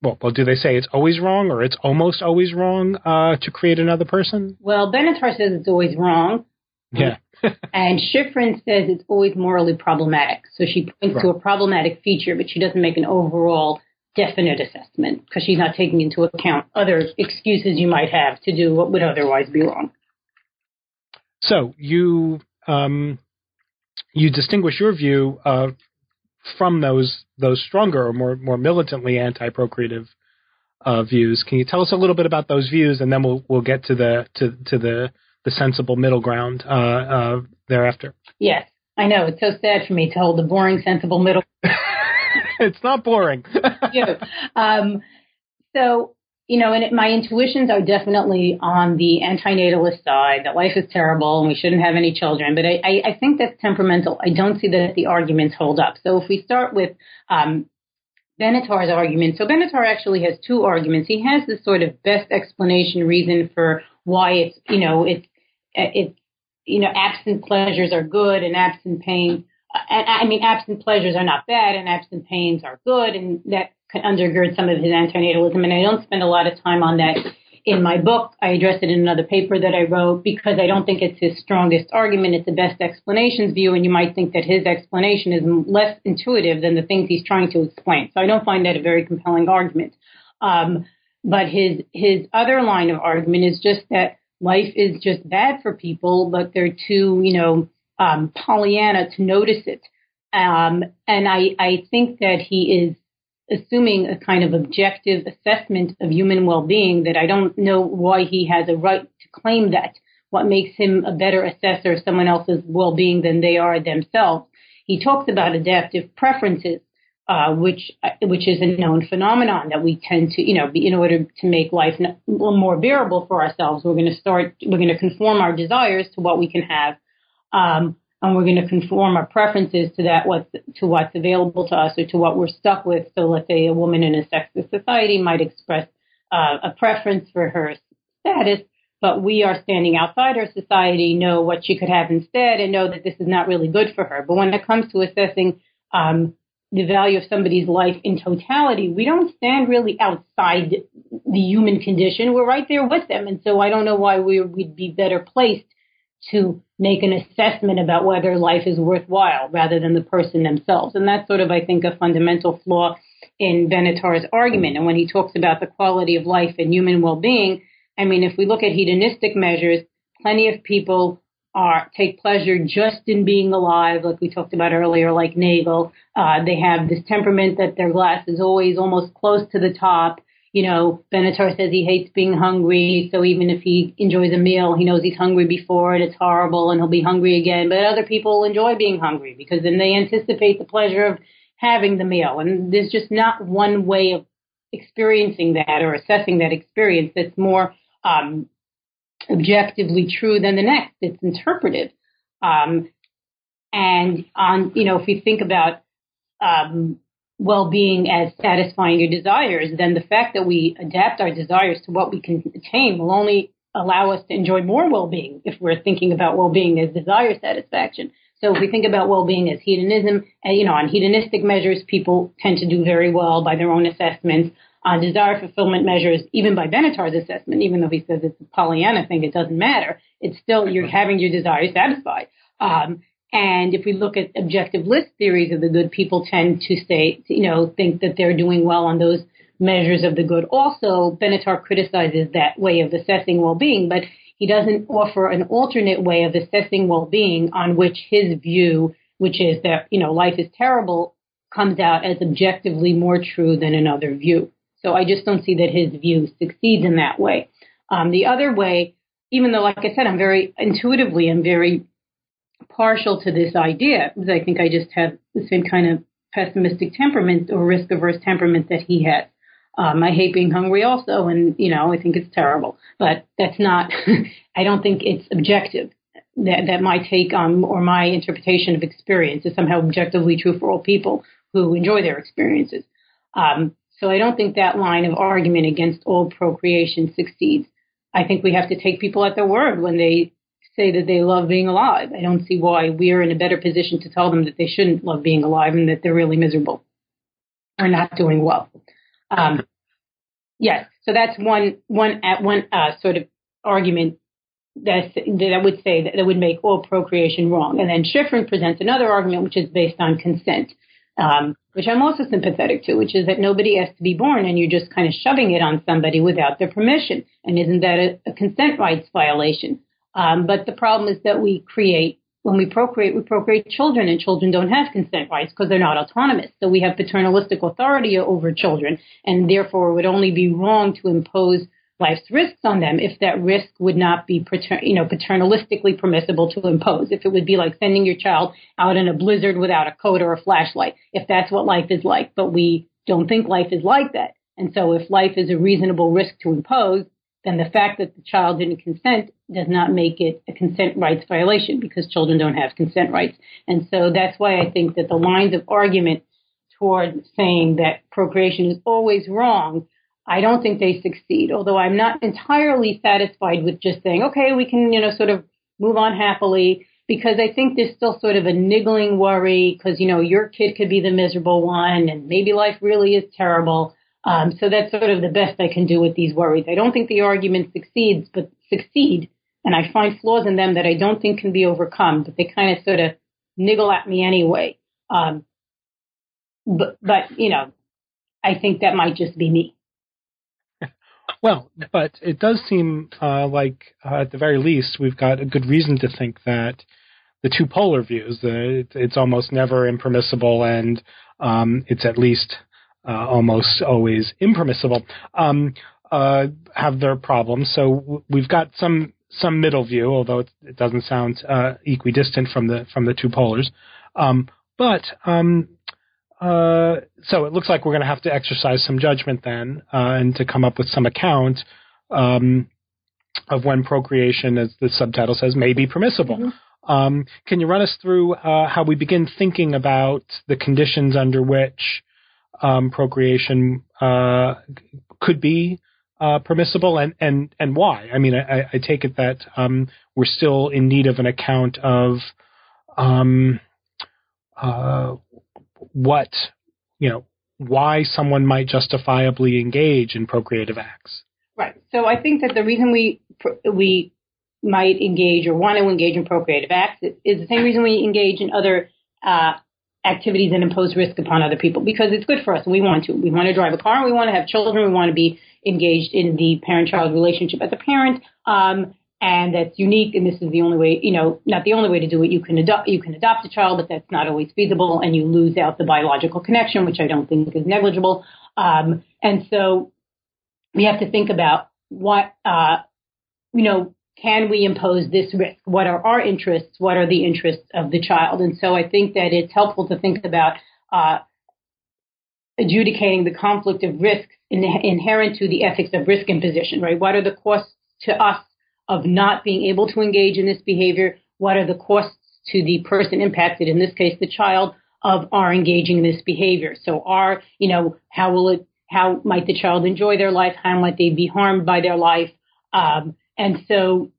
Well, well, do they say it's always wrong or it's almost always wrong uh, to create another person? Well, Benatar says it's always wrong. Yeah. and Shiffrin says it's always morally problematic. So she points right. to a problematic feature, but she doesn't make an overall definite assessment because she's not taking into account other excuses you might have to do what would otherwise be wrong. So you um, you distinguish your view uh, from those those stronger or more more militantly anti-procreative uh, views. Can you tell us a little bit about those views, and then we'll we'll get to the to to the the sensible middle ground uh, uh thereafter. Yes, I know it's so sad for me to hold the boring sensible middle. it's not boring. yeah. Um, so, you know, and it, my intuitions are definitely on the antinatalist side that life is terrible and we shouldn't have any children. But I, I, I think that's temperamental. I don't see that the arguments hold up. So if we start with um, Benatar's argument, so Benatar actually has two arguments. He has this sort of best explanation reason for why it's, you know, it's, it's, you know, absent pleasures are good and absent pain I mean, absent pleasures are not bad and absent pains are good, and that can undergird some of his antinatalism. And I don't spend a lot of time on that in my book. I address it in another paper that I wrote because I don't think it's his strongest argument. It's the best explanations view, and you might think that his explanation is less intuitive than the things he's trying to explain. So I don't find that a very compelling argument. Um, but his his other line of argument is just that life is just bad for people, but they're too, you know, um, Pollyanna to notice it. Um, and I, I think that he is assuming a kind of objective assessment of human well-being that I don't know why he has a right to claim that. What makes him a better assessor of someone else's well-being than they are themselves? He talks about adaptive preferences, uh, which which is a known phenomenon that we tend to, you know, be, in order to make life more bearable for ourselves, we're going to start, we're going to conform our desires to what we can have um, and we're going to conform our preferences to that what to what's available to us or to what we're stuck with. So let's say a woman in a sexist society might express uh, a preference for her status, but we are standing outside our society, know what she could have instead, and know that this is not really good for her. But when it comes to assessing um, the value of somebody's life in totality, we don't stand really outside the human condition. We're right there with them, and so I don't know why we, we'd be better placed to make an assessment about whether life is worthwhile rather than the person themselves. And that's sort of, I think, a fundamental flaw in Benatar's argument. And when he talks about the quality of life and human well-being, I mean, if we look at hedonistic measures, plenty of people are take pleasure just in being alive, like we talked about earlier, like Nagel. Uh, they have this temperament that their glass is always almost close to the top you know, Benatar says he hates being hungry, so even if he enjoys a meal, he knows he's hungry before and it's horrible and he'll be hungry again. But other people enjoy being hungry because then they anticipate the pleasure of having the meal. And there's just not one way of experiencing that or assessing that experience that's more um, objectively true than the next. It's interpretive. Um, and on, you know, if you think about um, well-being as satisfying your desires, then the fact that we adapt our desires to what we can attain will only allow us to enjoy more well-being if we're thinking about well-being as desire satisfaction. So if we think about well-being as hedonism, and you know, on hedonistic measures, people tend to do very well by their own assessments. On desire fulfillment measures, even by Benatar's assessment, even though he says it's a Pollyanna thing, it doesn't matter. It's still you're having your desire satisfied. Um, and if we look at objective list theories of the good, people tend to say, you know, think that they're doing well on those measures of the good. Also, Benatar criticizes that way of assessing well-being, but he doesn't offer an alternate way of assessing well-being on which his view, which is that, you know, life is terrible, comes out as objectively more true than another view. So I just don't see that his view succeeds in that way. Um, the other way, even though, like I said, I'm very intuitively, I'm very partial to this idea because I think I just have the same kind of pessimistic temperament or risk averse temperament that he has. Um, I hate being hungry also, and you know I think it's terrible. But that's not. I don't think it's objective. That that my take on or my interpretation of experience is somehow objectively true for all people who enjoy their experiences. Um, so I don't think that line of argument against all procreation succeeds. I think we have to take people at their word when they say that they love being alive. I don't see why we are in a better position to tell them that they shouldn't love being alive and that they're really miserable or not doing well. Um, yes, so that's one one at one uh, sort of argument that that would say that, that would make all procreation wrong. And then Shiffrin presents another argument which is based on consent, um, which I'm also sympathetic to, which is that nobody has to be born and you're just kind of shoving it on somebody without their permission. And isn't that a, a consent rights violation? Um, but the problem is that we create, when we procreate, we procreate children, and children don't have consent rights because they're not autonomous. So we have paternalistic authority over children, and therefore it would only be wrong to impose life's risks on them if that risk would not be pater- you know paternalistically permissible to impose. If it would be like sending your child out in a blizzard without a coat or a flashlight if that's what life is like. But we don't think life is like that. And so if life is a reasonable risk to impose then the fact that the child didn't consent does not make it a consent rights violation because children don't have consent rights. And so that's why I think that the lines of argument toward saying that procreation is always wrong, I don't think they succeed. Although I'm not entirely satisfied with just saying, okay, we can, you know, sort of move on happily because I think there's still sort of a niggling worry because, you know, your kid could be the miserable one and maybe life really is terrible. Um, so that's sort of the best I can do with these worries. I don't think the argument succeeds, but succeed, and I find flaws in them that I don't think can be overcome. But they kind of sort of niggle at me anyway. Um, but, but you know, I think that might just be me. Well, but it does seem uh, like, uh, at the very least, we've got a good reason to think that the two polar views, the, it's almost never impermissible and um, it's at least uh, almost always impermissible, um, uh, have their problems. So w- we've got some some middle view, although it, it doesn't sound uh, equidistant from the from the two polars. Um, but um, uh, so it looks like we're going to have to exercise some judgment then, uh, and to come up with some account um, of when procreation, as the subtitle says, may be permissible. Mm-hmm. Um, can you run us through uh, how we begin thinking about the conditions under which um, procreation uh, could be uh, permissible and, and, and why? I mean, I, I take it that um, we're still in need of an account of um, uh, what, you know, why someone might justifiably engage in procreative acts. Right. So I think that the reason we we might engage or want to engage in procreative acts is the same reason we engage in other uh, activities and impose risk upon other people because it's good for us. We want to. We want to drive a car. We want to have children. We want to be engaged in the parent-child relationship as a parent. Um, and that's unique. And this is the only way, you know, not the only way to do it. You can adopt, you can adopt a child, but that's not always feasible. And you lose out the biological connection, which I don't think is negligible. Um, and so we have to think about what, uh, you know, can we impose this risk? What are our interests? What are the interests of the child? And so I think that it's helpful to think about uh, adjudicating the conflict of risks in, inherent to the ethics of risk imposition, right? What are the costs to us of not being able to engage in this behavior? What are the costs to the person impacted, in this case, the child, of our engaging in this behavior? So, are, you know, how will it, how might the child enjoy their life? How might they be harmed by their life? Um, and so,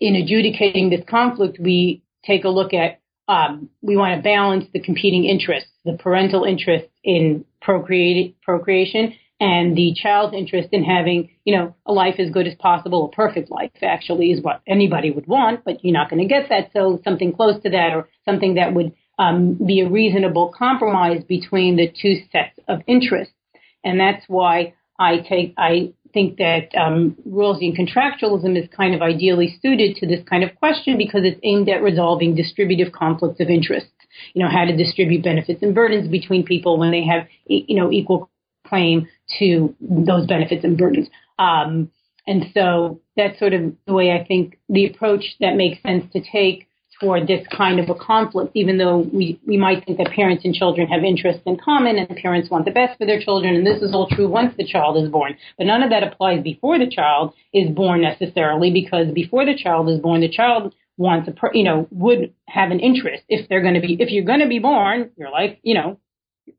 in adjudicating this conflict, we take a look at um, we want to balance the competing interests, the parental interest in procreation and the child's interest in having, you know, a life as good as possible, a perfect life actually is what anybody would want, but you're not going to get that. So something close to that or something that would um, be a reasonable compromise between the two sets of interests. And that's why I take, I think that um, Rawlsian contractualism is kind of ideally suited to this kind of question because it's aimed at resolving distributive conflicts of interest. You know, how to distribute benefits and burdens between people when they have, you know, equal claim to those benefits and burdens. Um, and so that's sort of the way I think the approach that makes sense to take toward this kind of a conflict, even though we, we might think that parents and children have interests in common and parents want the best for their children, and this is all true once the child is born. But none of that applies before the child is born necessarily, because before the child is born, the child wants a, you know, would have an interest if they're going to be, if you're going to be born, your life, you know,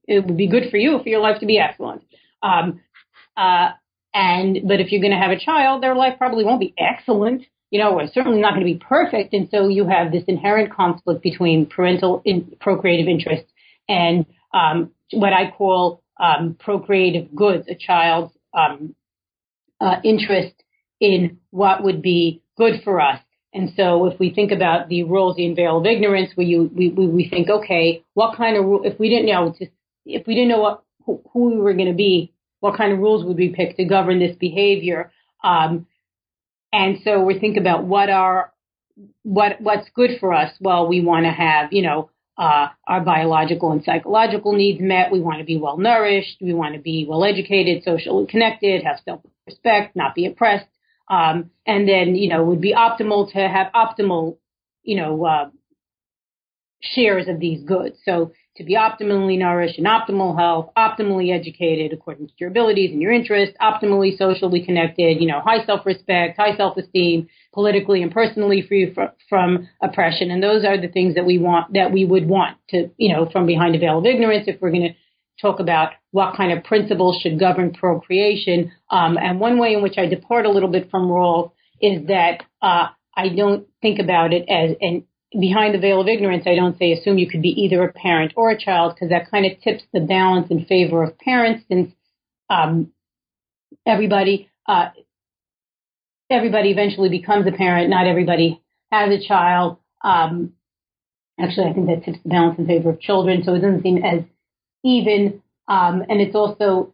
it would be good for you for your life to be excellent. Um, uh, and but if you're going to have a child, their life probably won't be excellent. You know, or certainly not going to be perfect. And so you have this inherent conflict between parental in, procreative interests and um, what I call um, procreative goods, a child's um, uh, interest in what would be good for us. And so if we think about the Rawlsian veil of ignorance, where you, we, we think, okay, what kind of rule, if we didn't know, if we didn't know what, who, who we were going to be, what kind of rules would we pick to govern this behavior? Um, and so we think about what are what what's good for us. Well, we want to have you know uh, our biological and psychological needs met. We want to be well nourished. We want to be well educated, socially connected, have self respect, not be oppressed. Um, and then you know it would be optimal to have optimal you know uh, shares of these goods. So to be optimally nourished and optimal health, optimally educated according to your abilities and your interests, optimally socially connected, you know, high self-respect, high self-esteem, politically and personally free from, from oppression. And those are the things that we want, that we would want to, you know, from behind a veil of ignorance if we're going to talk about what kind of principles should govern procreation. Um, and one way in which I depart a little bit from Rawls is that uh, I don't think about it as an behind the veil of ignorance, I don't say assume you could be either a parent or a child because that kind of tips the balance in favor of parents since um, everybody uh, everybody eventually becomes a parent. Not everybody has a child. Um, actually, I think that tips the balance in favor of children, so it doesn't seem as even. Um, and it's also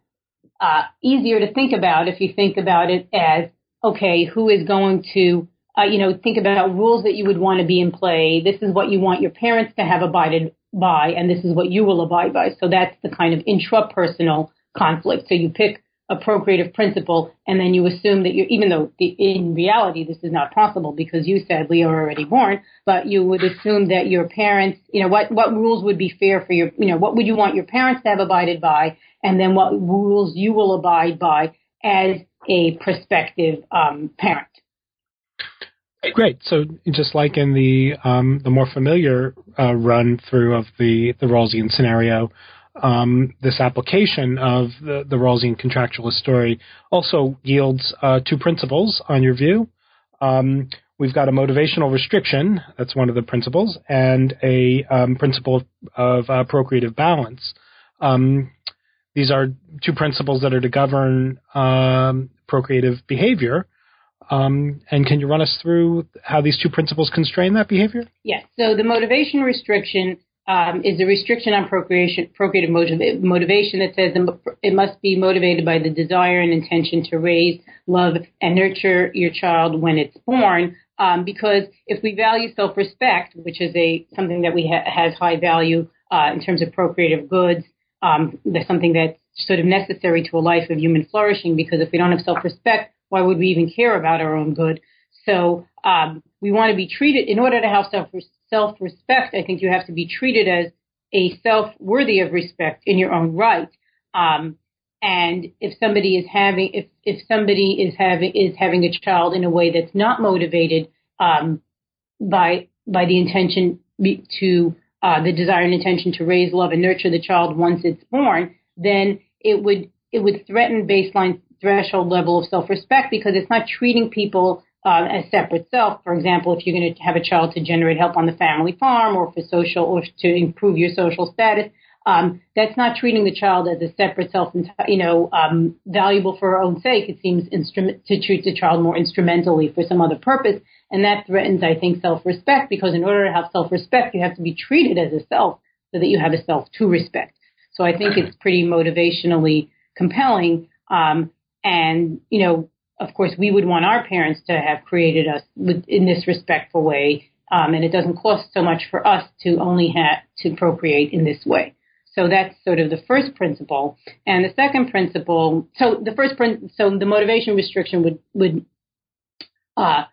uh, easier to think about if you think about it as okay, who is going to uh, you know, think about rules that you would want to be in play. This is what you want your parents to have abided by, and this is what you will abide by. So that's the kind of intrapersonal conflict. So you pick a procreative principle, and then you assume that you, even though the, in reality this is not possible because you sadly are already born, but you would assume that your parents, you know, what what rules would be fair for your, you know, what would you want your parents to have abided by, and then what rules you will abide by as a prospective um, parent. Great. So just like in the um, the more familiar uh, run through of the the Rawlsian scenario, um, this application of the, the Rawlsian contractualist story also yields uh, two principles on your view. Um, we've got a motivational restriction, that's one of the principles, and a um, principle of uh, procreative balance. Um, these are two principles that are to govern um, procreative behavior. Um, and can you run us through how these two principles constrain that behavior? Yes. So the motivation restriction um, is a restriction on procreation, procreative motiv- motivation that says it must be motivated by the desire and intention to raise, love, and nurture your child when it's born. Um, because if we value self-respect, which is a something that we ha- has high value uh, in terms of procreative goods, um, that's something that's sort of necessary to a life of human flourishing. Because if we don't have self-respect, why would we even care about our own good? So um, we want to be treated in order to have self self respect. I think you have to be treated as a self worthy of respect in your own right. Um, and if somebody is having if if somebody is having is having a child in a way that's not motivated um, by by the intention to uh, the desire and intention to raise, love, and nurture the child once it's born, then it would it would threaten baseline threshold level of self-respect because it's not treating people uh, as separate self. For example, if you're going to have a child to generate help on the family farm or for social or to improve your social status, um, that's not treating the child as a separate self, you know, um, valuable for her own sake. It seems instrument to treat the child more instrumentally for some other purpose, and that threatens, I think, self-respect because in order to have self-respect, you have to be treated as a self so that you have a self to respect. So I think it's pretty motivationally compelling. Um, and you know, of course, we would want our parents to have created us in this respectful way, um, and it doesn't cost so much for us to only have to procreate in this way. So that's sort of the first principle. And the second principle, so the first principle, so the motivation restriction would, would, uh,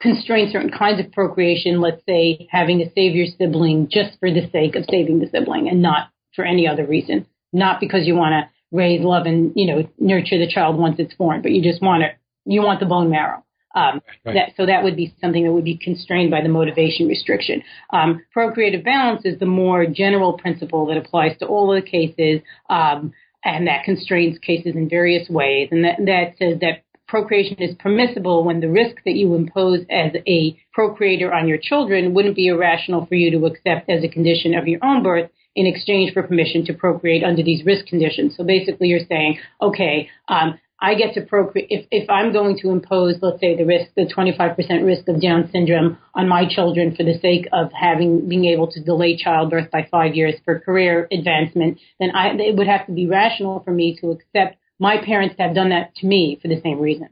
constrain certain kinds of procreation, let's say having to save your sibling just for the sake of saving the sibling and not for any other reason. Not because you want to raise, love, and, you know, nurture the child once it's born, but you just want to, you want the bone marrow. Um, right. that, so that would be something that would be constrained by the motivation restriction. Um, procreative balance is the more general principle that applies to all of the cases, um, and that constrains cases in various ways. And that, that says that procreation is permissible when the risk that you impose as a procreator on your children wouldn't be irrational for you to accept as a condition of your own birth in exchange for permission to procreate under these risk conditions. So basically, you're saying, okay, um, I get to procreate. If, if I'm going to impose, let's say, the risk, the 25% risk of Down syndrome on my children for the sake of having, being able to delay childbirth by five years for career advancement, then I, it would have to be rational for me to accept my parents have done that to me for the same reason.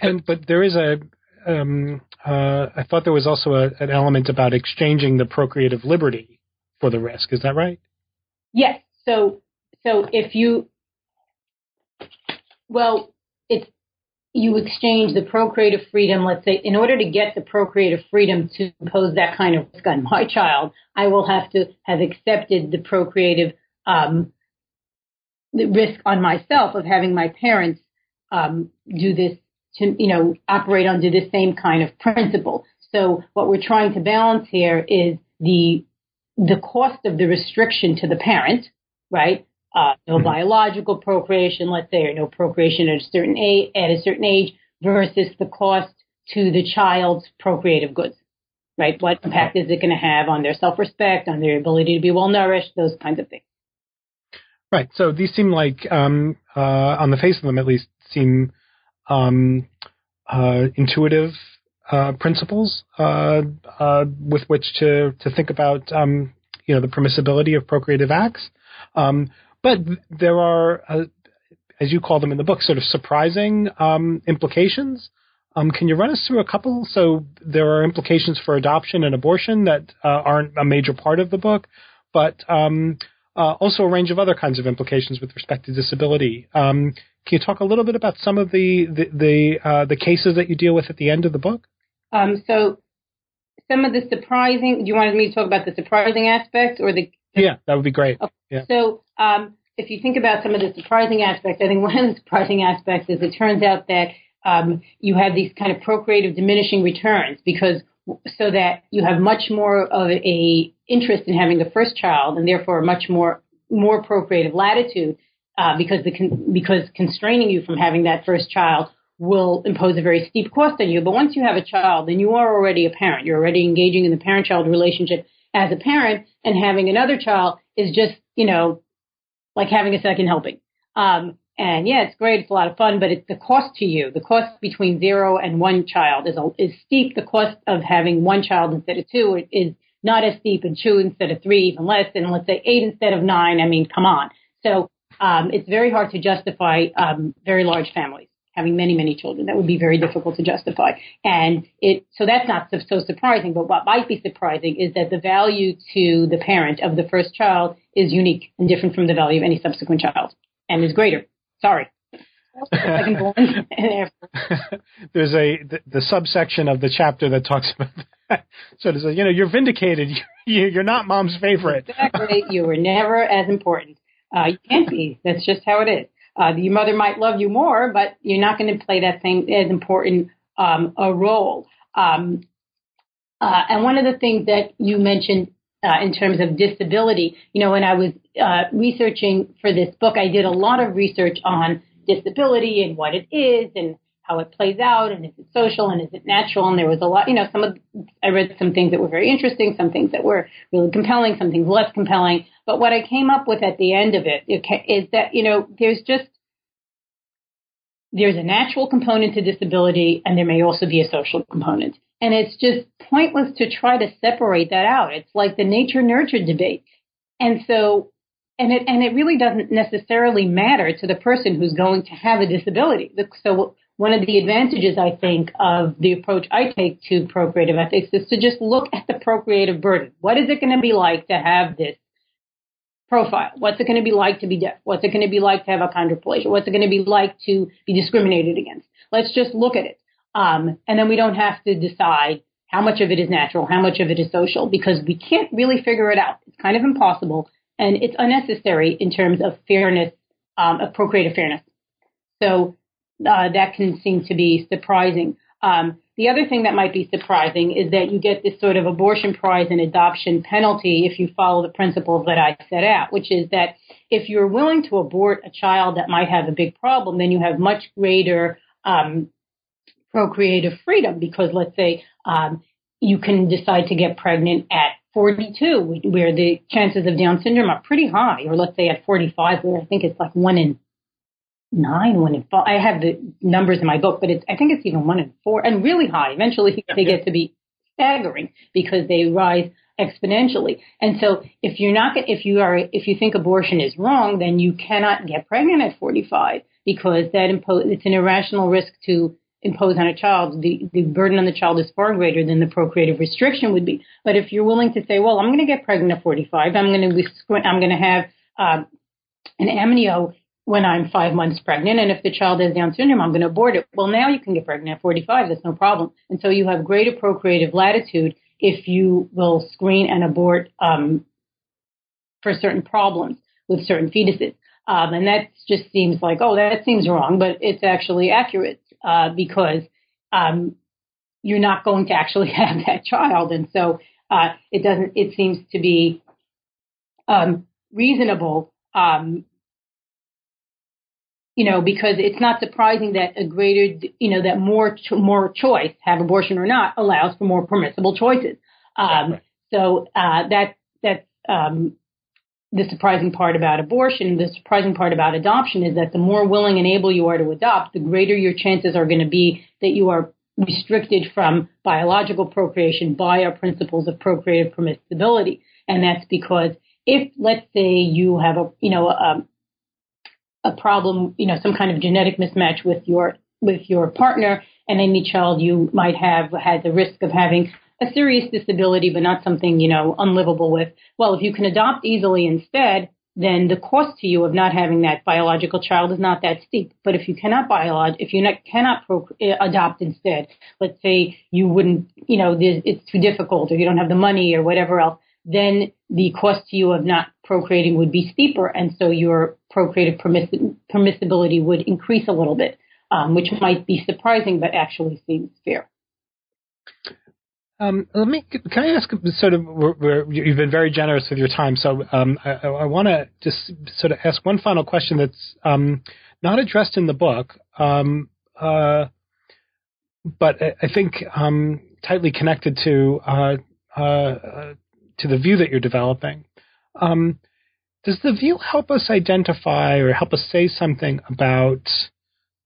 And but there is a, um, uh, I thought there was also a, an element about exchanging the procreative liberty for the risk. Is that right? Yes. So, so if you well, it's you exchange the procreative freedom, let's say, in order to get the procreative freedom to impose that kind of risk on my child, I will have to have accepted the procreative um, the risk on myself of having my parents um, do this to, you know, operate under the same kind of principle. So what we're trying to balance here is the the cost of the restriction to the parent, right? uh, no mm-hmm. biological procreation, let's say, or no procreation at a certain age, at a certain age, versus the cost to the child's procreative goods, right? What impact is it going to have on their self-respect, on their ability to be well nourished, those kinds of things. Right. So these seem like, um, uh, on the face of them at least, seem um, uh, intuitive uh, principles uh, uh, with which to to think about, um, you know, the permissibility of procreative acts. Um, but there are, uh, as you call them in the book, sort of surprising um, implications. Um, can you run us through a couple? So there are implications for adoption and abortion that uh, aren't a major part of the book, but um, also a range of other kinds of implications with respect to disability. Can you talk a little bit about some of the the the, uh, the cases that you deal with at the end of the book? Um, so some of the surprising. Do you want me to talk about the surprising aspects or the yeah, that would be great. Okay. Yeah. So um, if you think about some of the surprising aspects, I think one of the surprising aspects is it turns out that um, you have these kind of procreative diminishing returns because so that you have much more of a interest in having a first child and therefore much more more procreative latitude uh, because the con- because constraining you from having that first child will impose a very steep cost on you. But once you have a child, then you are already a parent. You're already engaging in the parent-child relationship as a parent, and having another child is just you know like having a second helping. Um, and yeah, it's great. It's a lot of fun, but it's the cost to you. The cost between zero and one child is a, is steep. The cost of having one child instead of two is not as steep, and two instead of three, even less. And let's say eight instead of nine. I mean, come on. So um, it's very hard to justify um, very large families having many, many children. That would be very difficult to justify. And it, so that's not so, so, surprising. But what might be surprising is that the value to the parent of the first child is unique and different from the value of any subsequent child and is greater. Sorry. there's a the, the, subsection of the chapter that talks about that. So there's a, you know you're vindicated. You, you're not mom's favorite. exactly. You were never as important. Uh, you can't be. That's just how it is. Uh, your mother might love you more, but you're not going to play that same as important um, a role. Um, uh, and one of the things that you mentioned uh, in terms of disability, you know, when I was uh, researching for this book, I did a lot of research on disability and what it is and how it plays out, and is it social and is it natural? And there was a lot, you know, some of I read some things that were very interesting, some things that were really compelling, some things less compelling. But what I came up with at the end of it is that you know there's just there's a natural component to disability, and there may also be a social component. And it's just pointless to try to separate that out. It's like the nature nurture debate. And so and it and it really doesn't necessarily matter to the person who's going to have a disability. So one of the advantages I think of the approach I take to procreative ethics is to just look at the procreative burden. What is it going to be like to have this profile? What's it going to be like to be deaf? What's it going to be like to have a achondroplasia? What's it going to be like to be discriminated against? Let's just look at it. Um, and then we don't have to decide how much of it is natural, how much of it is social, because we can't really figure it out. It's kind of impossible and it's unnecessary in terms of fairness, um, of procreative fairness. So uh, that can seem to be surprising. Um, the other thing that might be surprising is that you get this sort of abortion prize and adoption penalty if you follow the principles that I set out, which is that if you're willing to abort a child that might have a big problem, then you have much greater um, procreative freedom because let's say um, you can decide to get pregnant at 42, where the chances of Down syndrome are pretty high, or let's say at 45, where I think it's like one in nine, one in five. I have the numbers in my book, but it's, I think it's even one in four, and really high. Eventually, they get to be staggering because they rise exponentially. And so, if you're not, if you are, if you think abortion is wrong, then you cannot get pregnant at 45 because that impose it's an irrational risk to impose on a child, the, the burden on the child is far greater than the procreative restriction would be. But if you're willing to say, well, I'm going to get pregnant at 45, I'm going to be, I'm going to have um, an amnio when I'm five months pregnant, and if the child has Down syndrome, I'm going to abort it. Well, now you can get pregnant at 45. That's no problem. And so you have greater procreative latitude if you will screen and abort um, for certain problems with certain fetuses. Um, and that just seems like, oh, that seems wrong, but it's actually accurate uh, because um, you're not going to actually have that child, and so uh, it doesn't. It seems to be um, reasonable, um, you know, because it's not surprising that a greater, you know, that more cho- more choice, have abortion or not, allows for more permissible choices. Um, So uh, that that's um, the surprising part about abortion, the surprising part about adoption is that the more willing and able you are to adopt, the greater your chances are going to be that you are restricted from biological procreation by our principles of procreative permissibility. And that's because if, let's say, you have a, you know, a, a problem, you know, some kind of genetic mismatch with your with your partner, and any child you might have has a risk of having a serious disability, but not something, you know, unlivable with. Well, if you can adopt easily instead, then the cost to you of not having that biological child is not that steep. But if you cannot biolog, if you not, cannot pro- adopt instead, let's say you wouldn't, you know, it's too difficult or you don't have the money or whatever else, then the cost to you of not procreating would be steeper, and so your procreative permiss- permissibility would increase a little bit, um, which might be surprising, but actually seems fair. Um, let me. Can I ask? Sort of, we're, we're, you've been very generous with your time, so um, I, I want to just sort of ask one final question that's um, not addressed in the book, um, uh, but I, I think um, tightly connected to uh, uh, to the view that you're developing. Does the view help us identify or help us say something about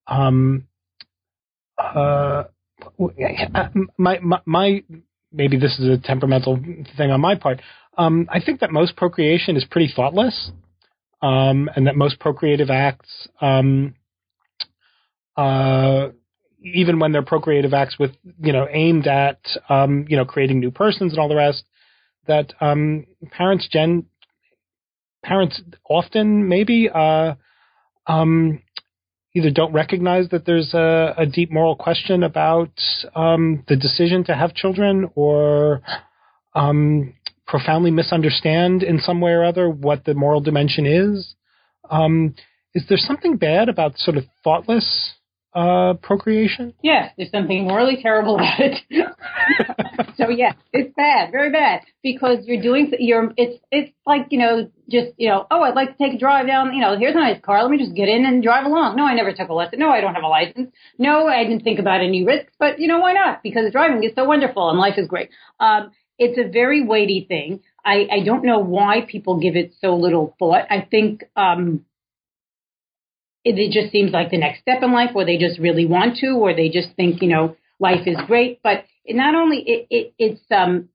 um, uh, my, my, my maybe this is a temperamental thing on my part. Um, I think that most procreation is pretty thoughtless, um, and that most procreative acts, um, uh, even when they're procreative acts with you know aimed at um, you know creating new persons and all the rest, that um, parents gen parents often maybe uh, um, either don't recognize that there's a, a deep moral question about um, the decision to have children or um, profoundly misunderstand in some way or other what the moral dimension is. Um, is there something bad about sort of thoughtless uh, procreation? Yes, there's something really terrible about it. so yes, it's bad, very bad, because you're doing you're it's it's like you know just you know oh I'd like to take a drive down you know here's a nice car let me just get in and drive along. No, I never took a lesson. No, I don't have a license. No, I didn't think about any risks, but you know why not? Because driving is so wonderful and life is great. Um, it's a very weighty thing. I, I don't know why people give it so little thought. I think um, it, just seems like the next step in life, or they just really want to, or they just think you know life is great. But not only it, it it's um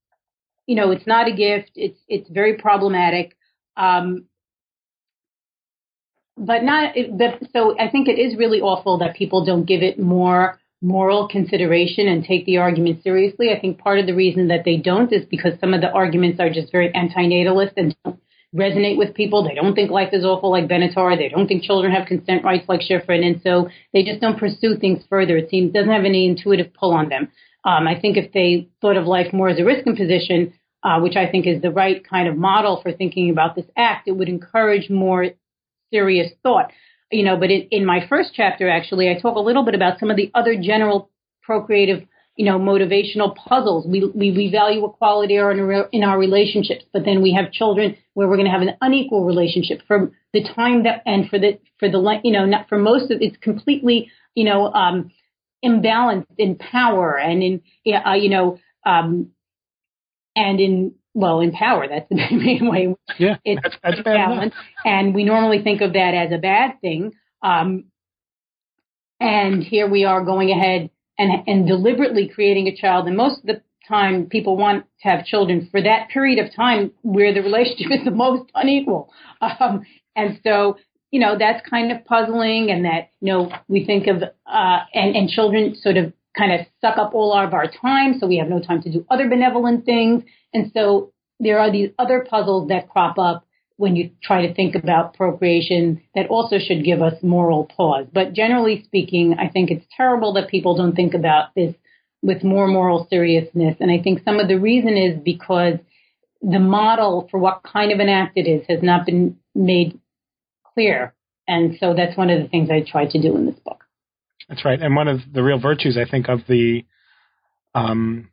you know it's not a gift. It's it's very problematic. Um, but not but so I think it is really awful that people don't give it more moral consideration and take the argument seriously. I think part of the reason that they don't is because some of the arguments are just very antinatalist and don't resonate with people. They don't think life is awful like Benatar. They don't think children have consent rights like Shiffrin. And so they just don't pursue things further. It seems doesn't have any intuitive pull on them. Um, I think if they thought of life more as a risk imposition, uh, which I think is the right kind of model for thinking about this act, it would encourage more serious thought you know, but in, in my first chapter, actually, I talk a little bit about some of the other general procreative, you know, motivational puzzles. We, we, we value equality in our, in our relationships, but then we have children where we're going to have an unequal relationship for the time that, and for the, for the, you know, not for most of it's completely, you know, um, imbalanced in power and in, uh, you know, um, and in well, in power. That's the main way. Yeah, it's that's, that's balance, and we normally think of that as a bad thing. Um, and here we are going ahead and and deliberately creating a child. And most of the time, people want to have children for that period of time where the relationship is the most unequal. Um, and so, you know, that's kind of puzzling. And that you know, we think of uh, and and children sort of kind of suck up all of our time, so we have no time to do other benevolent things. And so there are these other puzzles that crop up when you try to think about procreation that also should give us moral pause. But generally speaking, I think it's terrible that people don't think about this with more moral seriousness. And I think some of the reason is because the model for what kind of an act it is has not been made clear. And so that's one of the things I tried to do in this book. That's right. And one of the real virtues, I think, of the um,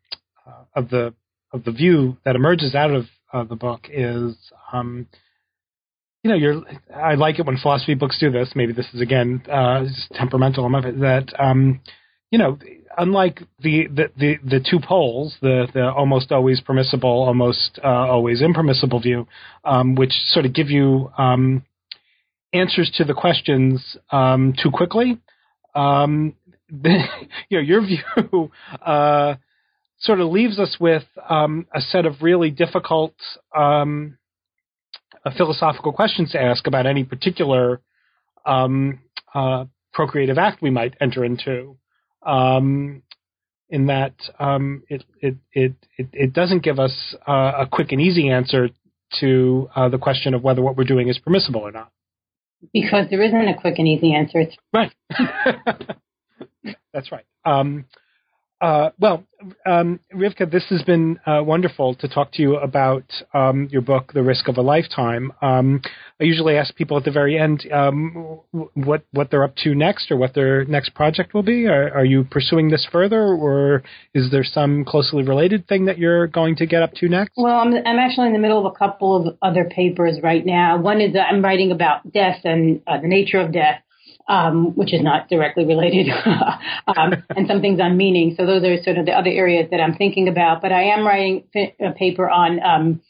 of the of the view that emerges out of uh, the book is, um, you know, you're. I like it when philosophy books do this. Maybe this is again uh, temperamental. That um, you know, unlike the, the, the, the, two poles, the, the almost always permissible, almost uh, always impermissible view, um, which sort of give you um, answers to the questions um, too quickly. Um, you know, your view uh, sort of leaves us with um, a set of really difficult um, uh, philosophical questions to ask about any particular um, uh, procreative act we might enter into. Um, in that um, it, it, it it it doesn't give us uh, a quick and easy answer to uh, the question of whether what we're doing is permissible or not. Because there isn't a quick and easy answer. Right. That's right. Uh, well, um, Rivka, this has been uh, wonderful to talk to you about um, your book, The Risk of a Lifetime. Um, I usually ask people at the very end um, what what they're up to next or what their next project will be. Are, are, you pursuing this further, or is there some closely related thing that you're going to get up to next? Well, I'm, I'm actually in the middle of a couple of other papers right now. One is I'm writing about death and uh, the nature of death um, which is not directly related, um, and some things on meaning. So those are sort of the other areas that I'm thinking about. But I am writing a paper on um,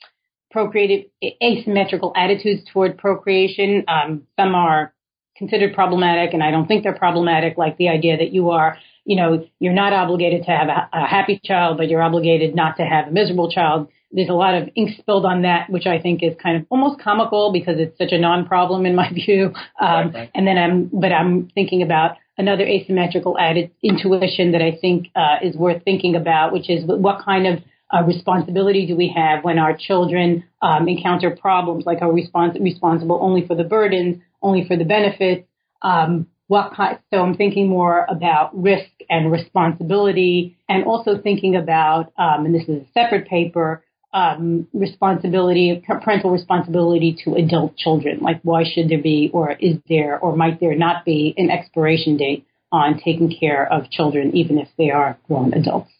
procreative asymmetrical attitudes toward procreation. Um, some are considered problematic, and I don't think they're problematic, like the idea that you are, you know, you're not obligated to have a, a happy child, but you're obligated not to have a miserable child there's a lot of ink spilled on that, which I think is kind of almost comical because it's such a non-problem in my view. Um, right, right. And then I'm, but I'm thinking about another asymmetrical added intuition that I think uh, is worth thinking about, which is what kind of uh, responsibility do we have when our children um, encounter problems? Like, are we respons- responsible only for the burdens, only for the benefits? Um, what kind, so I'm thinking more about risk and responsibility, and also thinking about, um, and this is a separate paper, um, responsibility, parental responsibility to adult children. Like, why should there be, or is there, or might there not be an expiration date on taking care of children, even if they are grown adults.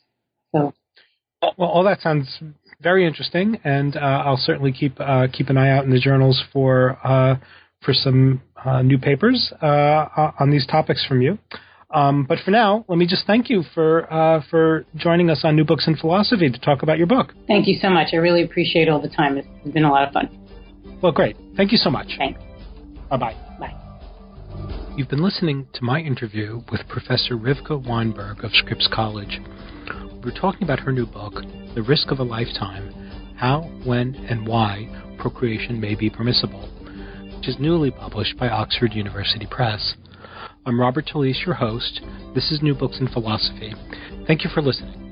So, well, all that sounds very interesting, and uh, I'll certainly keep uh, keep an eye out in the journals for uh, for some uh, new papers uh, on these topics from you. Um, but for now, let me just thank you for uh, for joining us on New Books in Philosophy to talk about your book. Thank you so much. I really appreciate all the time. It's been a lot of fun. Well, great. Thank you so much. Thanks. Bye bye. Bye. You've been listening to my interview with Professor Rivka Weinberg of Scripps College. We're talking about her new book, The Risk of a Lifetime How, When, and Why Procreation May Be Permissible, which is newly published by Oxford University Press. I'm Robert Talisse, your host. This is New Books in Philosophy. Thank you for listening.